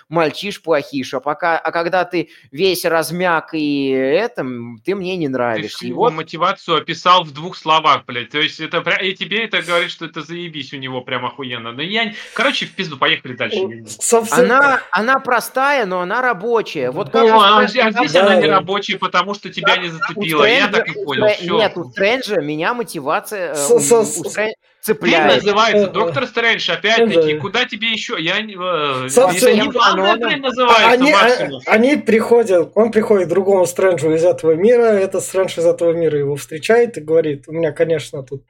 мальчиш плохиш, а пока, а когда ты весь размяк и это, ты мне не Ты нравишься. И его вот мотивацию описал в двух словах, блядь. То есть это и тебе это говорит, что это заебись у него прям охуенно. Но я, короче, в пизду, поехали дальше. Собственно, Она, она простая, но она рабочая. Вот как Ну, а, Стрэнджа- здесь да, она не рабочая, потому что тебя не у зацепило. Я Стрэнджа- так и понял. Всё. Нет, у Стрэнджа меня мотивация э, С- у- с- Стрэн- Фильм цепляет. называется Э, Доктор Стрэндж, опять-таки, да. куда тебе еще? Я не... э, Собственно, не главное, оно- блин, называется они, максимум. они приходят, он приходит к другому Стрэнджу из этого мира, этот Стрэндж из этого мира его встречает и говорит, у меня, конечно, тут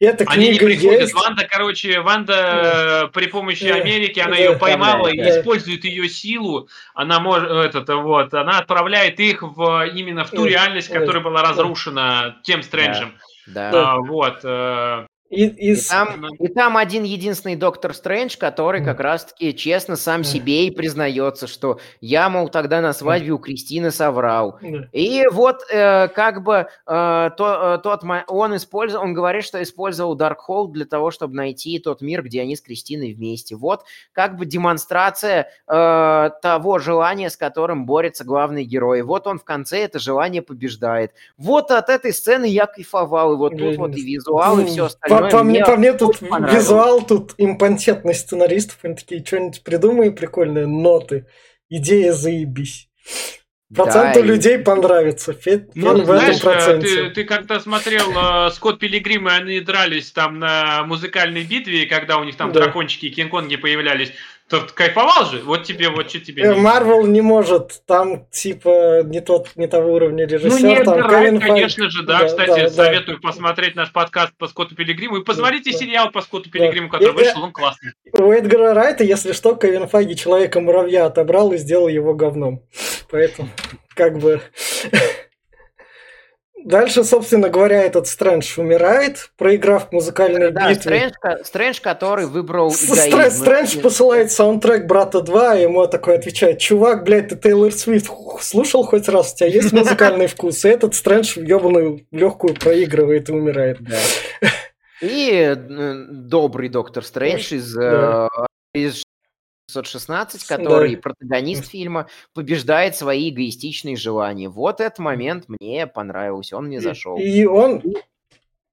эта Они не книга приходят. есть. Ванда, короче, Ванда э, при помощи Да. Америки, она Да. ее поймала и Да. использует ее силу. Она может, этот, вот, она отправляет их в именно в ту Да. реальность, Да. которая была разрушена тем Стрэнджем. Да. Да. А, вот. э, И, И из- там, и там один единственный доктор Стрэндж, который как раз-таки честно сам себе и признается, что я, мол, тогда на свадьбе у Кристины соврал. И вот э, как бы э, то- э, тот он использовал, он говорит, что использовал Даркхолд для того, чтобы найти тот мир, где они с Кристиной вместе. Вот как бы демонстрация э, того желания, с которым борется главный герой. Вот он в конце это желание побеждает. Вот от этой сцены я кайфовал, и вот тут вот и визуал, и все остальное. По, по мне, по мне тут визуал, тут импотентность сценаристов, они такие, что-нибудь придумай прикольные ноты. Идея заебись. Проценту Да, и- людей понравится. Фе- Ну, фен в знаешь, этом э, проценте. ты, ты как-то смотрел э, Скотт Пилигрим, и они дрались там на музыкальной битве, и когда у них там Да. дракончики и кинг-конги появлялись, то ты кайфовал же? Вот тебе, вот что тебе. Э, Марвел не может, там типа не тот, не того уровня Ну, режиссер, не там Эдгар Райт, конечно же, да. Да, Кстати, да, да. советую посмотреть наш подкаст по Скотту Пилигриму. И посмотрите Да, да. сериал по Скотту Пилигриму, который И- вышел, он классный. У Эдгара Райта, если что, Кевин Файги Человека-муравья отобрал и сделал его говном. Поэтому, как бы... Дальше, собственно говоря, этот Стрэндж умирает, проиграв в музыкальной Да, битве. Стрэндж, Стрэндж, который выбрал эгоизм. Стрэндж, посылает саундтрек Брата 2, и ему такой отвечает, чувак, блядь, ты Тейлор Свифт слушал хоть раз, у тебя есть музыкальный вкус? И этот Стрэндж ебаную легкую проигрывает и умирает. Да. И э, добрый доктор Стрэндж из, Да. э, из 616, который Да. протагонист фильма, побеждает свои эгоистичные желания. Вот этот момент мне понравился, он мне зашел. И он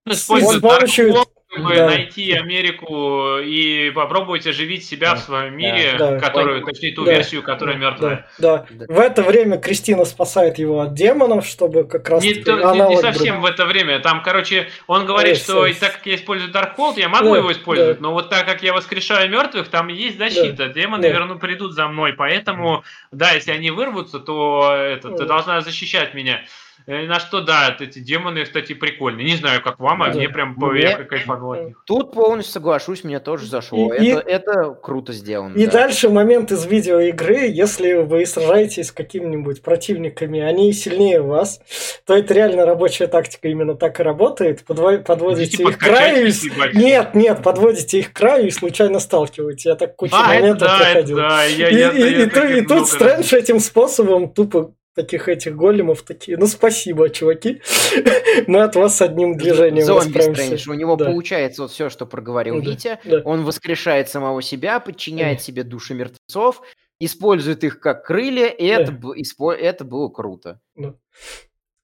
Он использует с помощью- чтобы да. найти Америку и попробовать оживить себя в своем мире, Да. которую, точнее, ту Да. версию, которая мертвая. Да, Да. да. В это время Кристина спасает его от демонов, чтобы как раз Не, то- не- не совсем в это время. Там, короче, он говорит, Э, что э, и так как я использую Darkhold, я могу да, его использовать, да. но вот так как я воскрешаю мертвых, там есть защита. Демоны да. верну, придут за мной. Поэтому, да, если они вырвутся, то это, ты Да. должна защищать меня. Э, На что, да, эти демоны, кстати, прикольные. Не знаю, как вам, а Да. мне прям Мне- я кайфанул от них. Тут полностью соглашусь, мне тоже зашло. И- и- это, это круто сделано. И да. дальше момент из видеоигры, если вы сражаетесь с какими-нибудь противниками, они сильнее вас, то это реально рабочая тактика именно так и работает. Подво- подводите Идите их к краю. и. Нет, нет, подводите их к краю и случайно сталкиваете. Я так кучу А, это моментов да, это да. Я, И, я- и- я и ту- таких и тут Стрэндж этим способом тупо таких этих големов такие, ну спасибо, чуваки, мы от вас одним движением Зомби. Стрэндж. У него Да. получается вот все, что проговорил Да, Витя. да. Он воскрешает самого себя, подчиняет Да. себе души мертвецов, использует их как крылья, и Да. это, испо- это было круто.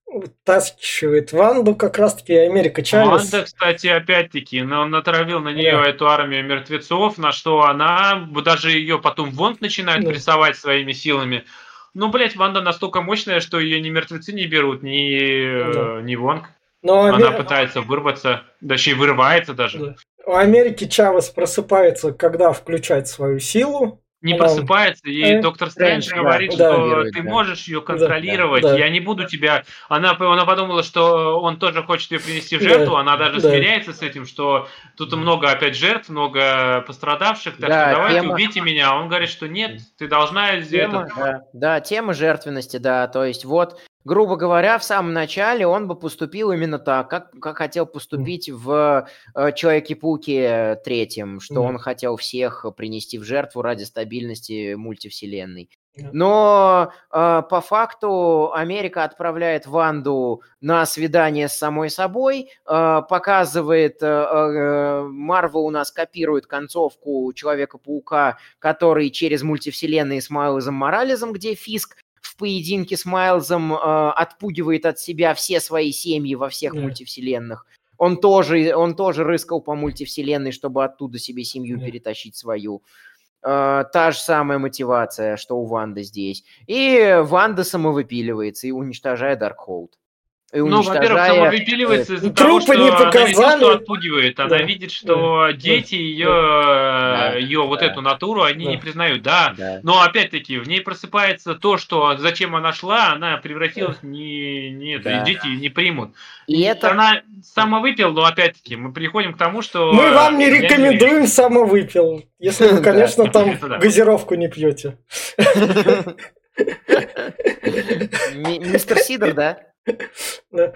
Утаскивает Ванду как раз-таки Америка Чавес. Ванда, кстати, опять-таки, но он натравил на нее Да. эту армию мертвецов, на что она, даже ее потом Вонг начинает Да. прессовать своими силами. Ну, блять, Ванда настолько мощная, что ее ни мертвецы не берут, ни, Да. э, ни Вонг. Но Она Аме- пытается вырваться, точнее, вырывается даже. Да. У Америки Чавес просыпается, когда включать свою силу, не просыпается, и доктор Стрэндж говорит, да. что ты да. можешь ее контролировать, да. я не буду тебя... Она, она подумала, что он тоже хочет ее принести в Да, жертву, она даже да. смиряется с этим, что тут много опять жертв, много пострадавших, так Да, что давайте тема- убейте меня. А Он говорит, что нет, ты должна Тема, это... да, да, тема жертвенности, да. То есть вот, грубо говоря, в самом начале он бы поступил именно так, как, как хотел поступить в э, Человеке-пауке третьем, что он хотел всех принести в жертву ради стабильности мультивселенной. Но э, по факту Америка отправляет Ванду на свидание с самой собой, э, показывает, э, э, Марвел у нас копирует концовку Человека-паука, который через мультивселенные с Майлзом Морализом, где Фиск в поединке с Майлзом э, отпугивает от себя все свои семьи во всех Да. мультивселенных. Он тоже, он тоже рыскал по мультивселенной, чтобы оттуда себе семью Да. перетащить свою. Э, та же самая мотивация, что у Ванды здесь. И Ванда самовыпиливается и уничтожает Даркхолд. И Ну, во-первых, уничтожая- самовыпиливается из-за того, трупы что не она видит, показали. что отпугивает. Она Да. видит, что дети ее, Да. ее вот Да. эту натуру, они Да. не признают. Да, Да. Но опять-таки в ней просыпается то, что зачем она шла, она превратилась не, не это, Да. и дети не примут. И это Она самовыпил, но опять-таки мы приходим к тому, что... Мы вам не рекомендуем самовыпил, если вы, Да. конечно, там да. газировку не пьете. Ми- Мистер Сидор, да? Да.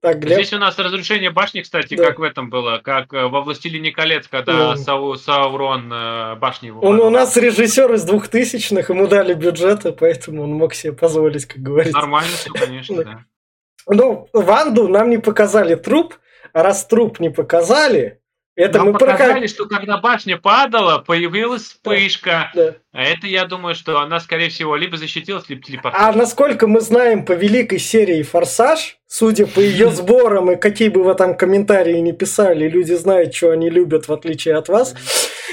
Так, Глеб, Здесь у нас разрушение башни, кстати, Да. как в этом было, как э, во «Властелине колец», когда Да. Сау- Саурон э, башни его он у нас режиссер из двухтысячных, ему дали бюджеты, поэтому он мог себе позволить, как говорится. Нормально все, конечно, Да. да. Ну, Ванду нам не показали труп, а раз труп не показали, это Нам мы показали, что когда башня падала, появилась вспышка. Да. А это, я думаю, что она, скорее всего, либо защитилась, либо А телепортировалась. насколько мы знаем по великой серии «Форсаж», судя по ее сборам и какие бы вы там комментарии не писали, люди знают, что они любят, в отличие от вас,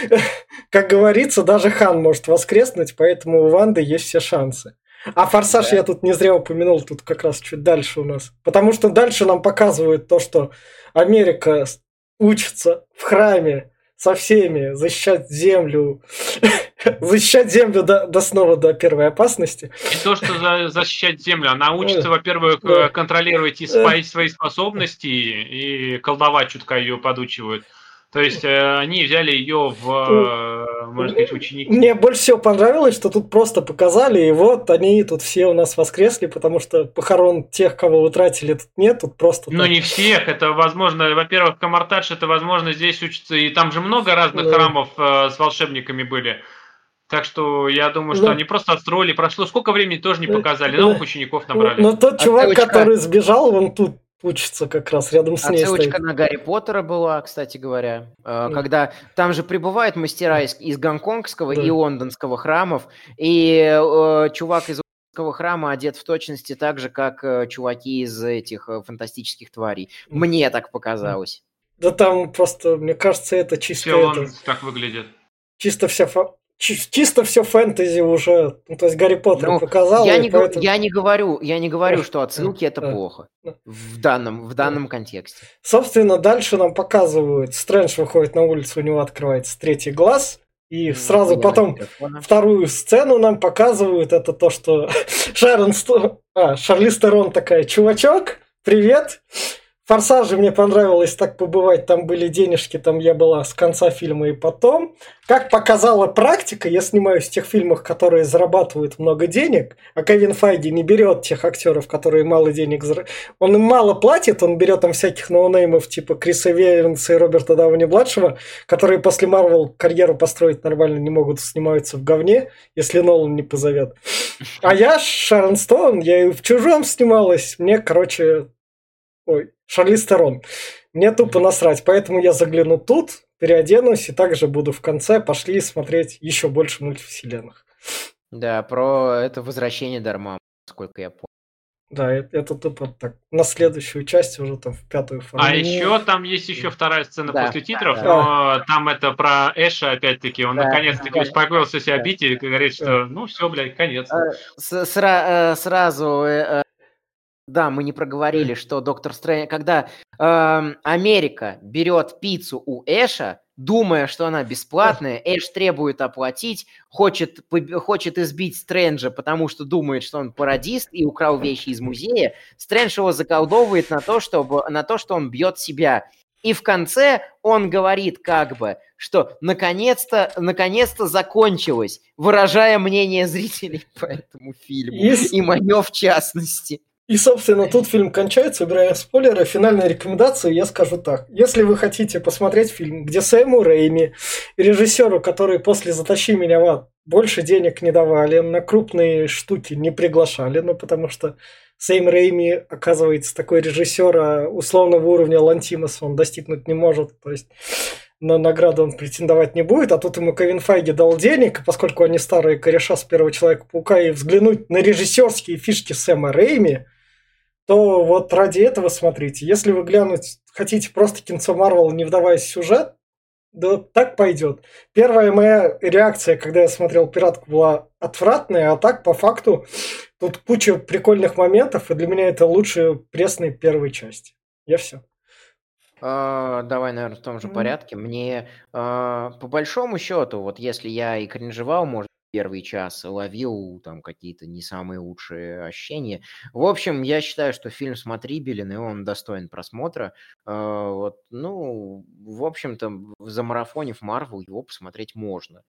как говорится, даже Хан может воскреснуть, поэтому у Ванды есть все шансы. А «Форсаж» Да. я тут не зря упомянул, тут как раз чуть дальше у нас. Потому что дальше нам показывают то, что Америка учится в храме со всеми защищать землю, защищать землю до, до снова до первой опасности. И то, что за- защищать землю, она учится, во-первых, э, контролировать и свои, свои способности, и колдовать чутка ее подучивают. То есть э, они взяли ее в, э, можно сказать, ученики. Мне больше всего понравилось, что тут просто показали, и вот они тут все у нас воскресли, потому что похорон тех, кого утратили, тут нет, тут просто... Ну, так. не всех. Это, возможно, во-первых, Камартадж, это, возможно, здесь учится. И там же много разных Да. храмов э, с волшебниками были. Так что я думаю, что Да. они просто отстроили. Прошло сколько времени, тоже не Да. показали. Да. Новых учеников набрали. Но тот чувак, Отсылочка. который сбежал, он тут учится как раз рядом с ней Отсылочка стоит. на Гарри Поттера была, кстати говоря. Да. Когда там же прибывают мастера из, из гонконгского Да. и лондонского храмов, и э, чувак из лондонского храма одет в точности так же, как э, чуваки из этих э, фантастических тварей. Мне так показалось. Да там просто, мне кажется, это чисто, Все он это, так выглядит. чисто вся фа- чисто все фэнтези уже, ну, то есть Гарри Поттер Ну, показал, Я не, поэтому- я не говорю, я не говорю, что отсылки это Да. плохо Да. в данном, в данном контексте. Собственно, дальше нам показывают, Стрэндж выходит на улицу, у него открывается третий глаз, и М, сразу потом телефоне. вторую сцену нам показывают, это то, что Шарон. А, Шарли Стерон такая, чувачок, привет. В «Форсаже» мне понравилось так побывать, там были денежки, там я была с конца фильма и потом. Как показала практика, я снимаюсь в тех фильмах, которые зарабатывают много денег, а Кевин Файги не берет тех актеров, которые мало денег зар- Он им мало платит, он берет там всяких ноунеймов типа Криса Вейнса и Роберта Дауни-младшего, которые после Марвел карьеру построить нормально не могут, снимаются в говне, если Нолан не позовет. А я Шарон Стоун, я и в «Чужом» снималась, мне, короче, ой, Шарли Стерон. Мне тупо насрать, поэтому я загляну тут, переоденусь и также буду в конце. Пошли смотреть еще больше мультивселенных. Да, про это возвращение Дарма, сколько я помню. Да, это, это тупо так. На следующую часть уже там в пятую А форму. еще там есть еще вторая сцена Да, после титров, да. но там это про Эша, опять-таки, он Да, наконец-таки да. успокоился себя Да. бить и говорит, что ну все, блядь, конец. Э, с- сра- э, сразу э, э, да, мы не проговорили, что Доктор Стрэндж, когда э, Америка берет пиццу у Эша, думая, что она бесплатная, Эш требует оплатить, хочет, хочет избить Стрэнджа, потому что думает, что он пародист и украл вещи из музея. Стрэндж его заколдовывает на то, чтобы, на то, что он бьет себя. И в конце он говорит как бы, что наконец-то, наконец-то закончилось, выражая мнение зрителей по этому фильму. Yes. И мое в частности. И, собственно, тут фильм кончается, убирая спойлеры. Финальная рекомендация, я скажу так. Если вы хотите посмотреть фильм, где Сэму Рэйми, режиссеру, который после «Затащи меня в ад» больше денег не давали, на крупные штуки не приглашали, ну, потому что Сэм Рэйми, оказывается, такой режиссера условного уровня Лантимаса он достигнуть не может. То есть на награду он претендовать не будет, а тут ему Кевин Файги дал денег, поскольку они старые кореша с первого Человека-паука, и взглянуть на режиссерские фишки Сэма Рэйми, то вот ради этого смотрите. Если вы глянуть хотите просто кинцо Марвел, не вдаваясь в сюжет, да так пойдет. Первая моя реакция, когда я смотрел «Пиратку», была отвратная, а так, по факту, тут куча прикольных моментов, и для меня это лучшие пресные первой части. Я все. А, давай, наверное, в том же порядке. Мне, а, по большому счету, вот если я и кринжевал, может, первый час ловил там какие-то не самые лучшие ощущения. В общем, я считаю, что фильм смотрибелен, и он достоин просмотра. Э, вот, ну, в общем-то, за марафонив Марвел его посмотреть можно.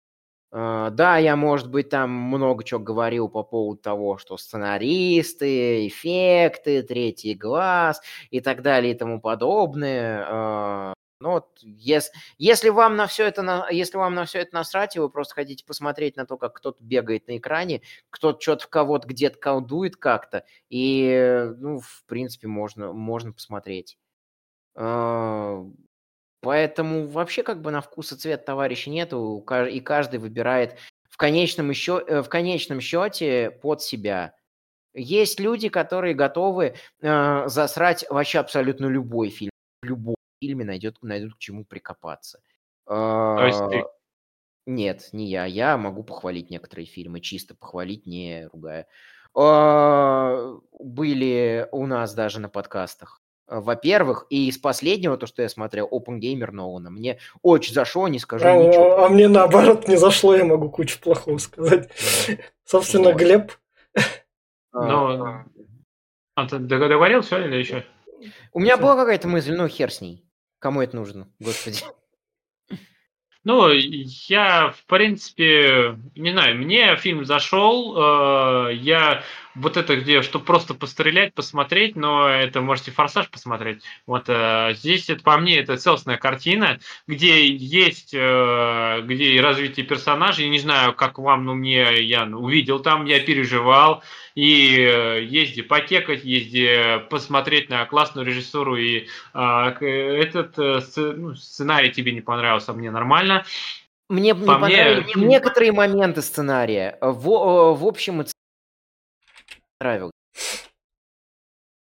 Э, да, я, может быть, там много чего говорил по поводу того, что сценаристы, эффекты, третий глаз и так далее и тому подобное. Э, ну вот, если, если вам на все это, на, если вам на все это насрать, и вы просто хотите посмотреть на то, как кто-то бегает на экране, кто-то что-то в кого-то где-то колдует как-то, и, ну, в принципе, можно, можно посмотреть. А, поэтому вообще как бы на вкус и цвет товарища нету, и каждый выбирает в конечном, еще, э, в конечном счете под себя. Есть люди, которые готовы э, засрать вообще абсолютно любой фильм, любой фильме найдет, найдут к чему прикопаться. То есть ты? А, нет, не я. Я могу похвалить некоторые фильмы, чисто похвалить, не ругая. А, были у нас даже на подкастах. Во-первых, и из последнего, то, что я смотрел, Open Gamer Нолана, мне очень зашло, не скажу а, ничего. А, а мне наоборот не зашло, я могу кучу плохого сказать. Собственно, вот. Глеб. Ну, а ты договорил все или еще? У меня была какая-то мысль, ну хер с ней. Кому это нужно, господи? Ну, я, в принципе, не знаю, мне фильм зашел, э, я вот это где, чтобы просто пострелять, посмотреть, но это можете «Форсаж» посмотреть. Вот э, здесь, это, по мне, это целостная картина, где есть, э, где и развитие персонажей, не знаю, как вам, но мне, я увидел там, я переживал, и э, езди покекать, езди посмотреть на классную режиссуру, и э, этот э, ну, сценарий тебе не понравился, а мне нормально. Мне не По понравились мне... некоторые моменты сценария. В, э, в общем и нравилось.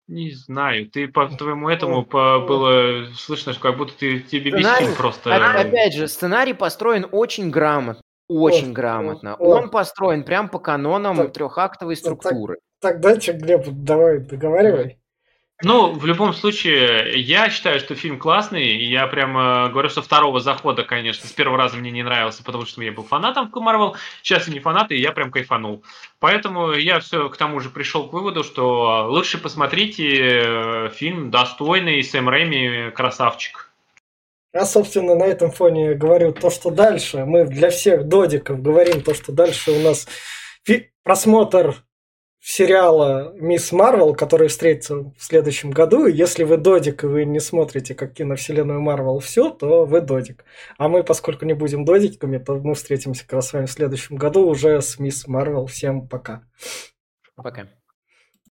Не знаю, ты по твоему этому по, было слышно, что как будто ты тебе сценарий, весь просто. Опять же, сценарий построен очень грамотно. Очень о, грамотно. О, Он построен прям по канонам так, трехактовой структуры. Так, так дальше, Глеб, давай договаривай. Ну, в любом случае, я считаю, что фильм классный. Я прямо говорю, что второго захода, конечно, с первого раза мне не нравился, потому что я был фанатом Марвел. Сейчас я не фанат, и я прям кайфанул. Поэтому я все к тому же пришел к выводу, что лучше посмотрите э, фильм достойный, Сэм Рэйми красавчик. Я, собственно, на этом фоне говорю то, что дальше. Мы для всех додиков говорим то, что дальше у нас просмотр сериала «Мисс Марвел», который встретится в следующем году. И если вы додик, и вы не смотрите как киновселенную Марвел все, то вы додик. А мы, поскольку не будем додиками, то мы встретимся как раз с вами в следующем году уже с «Мисс Марвел». Всем пока. Пока.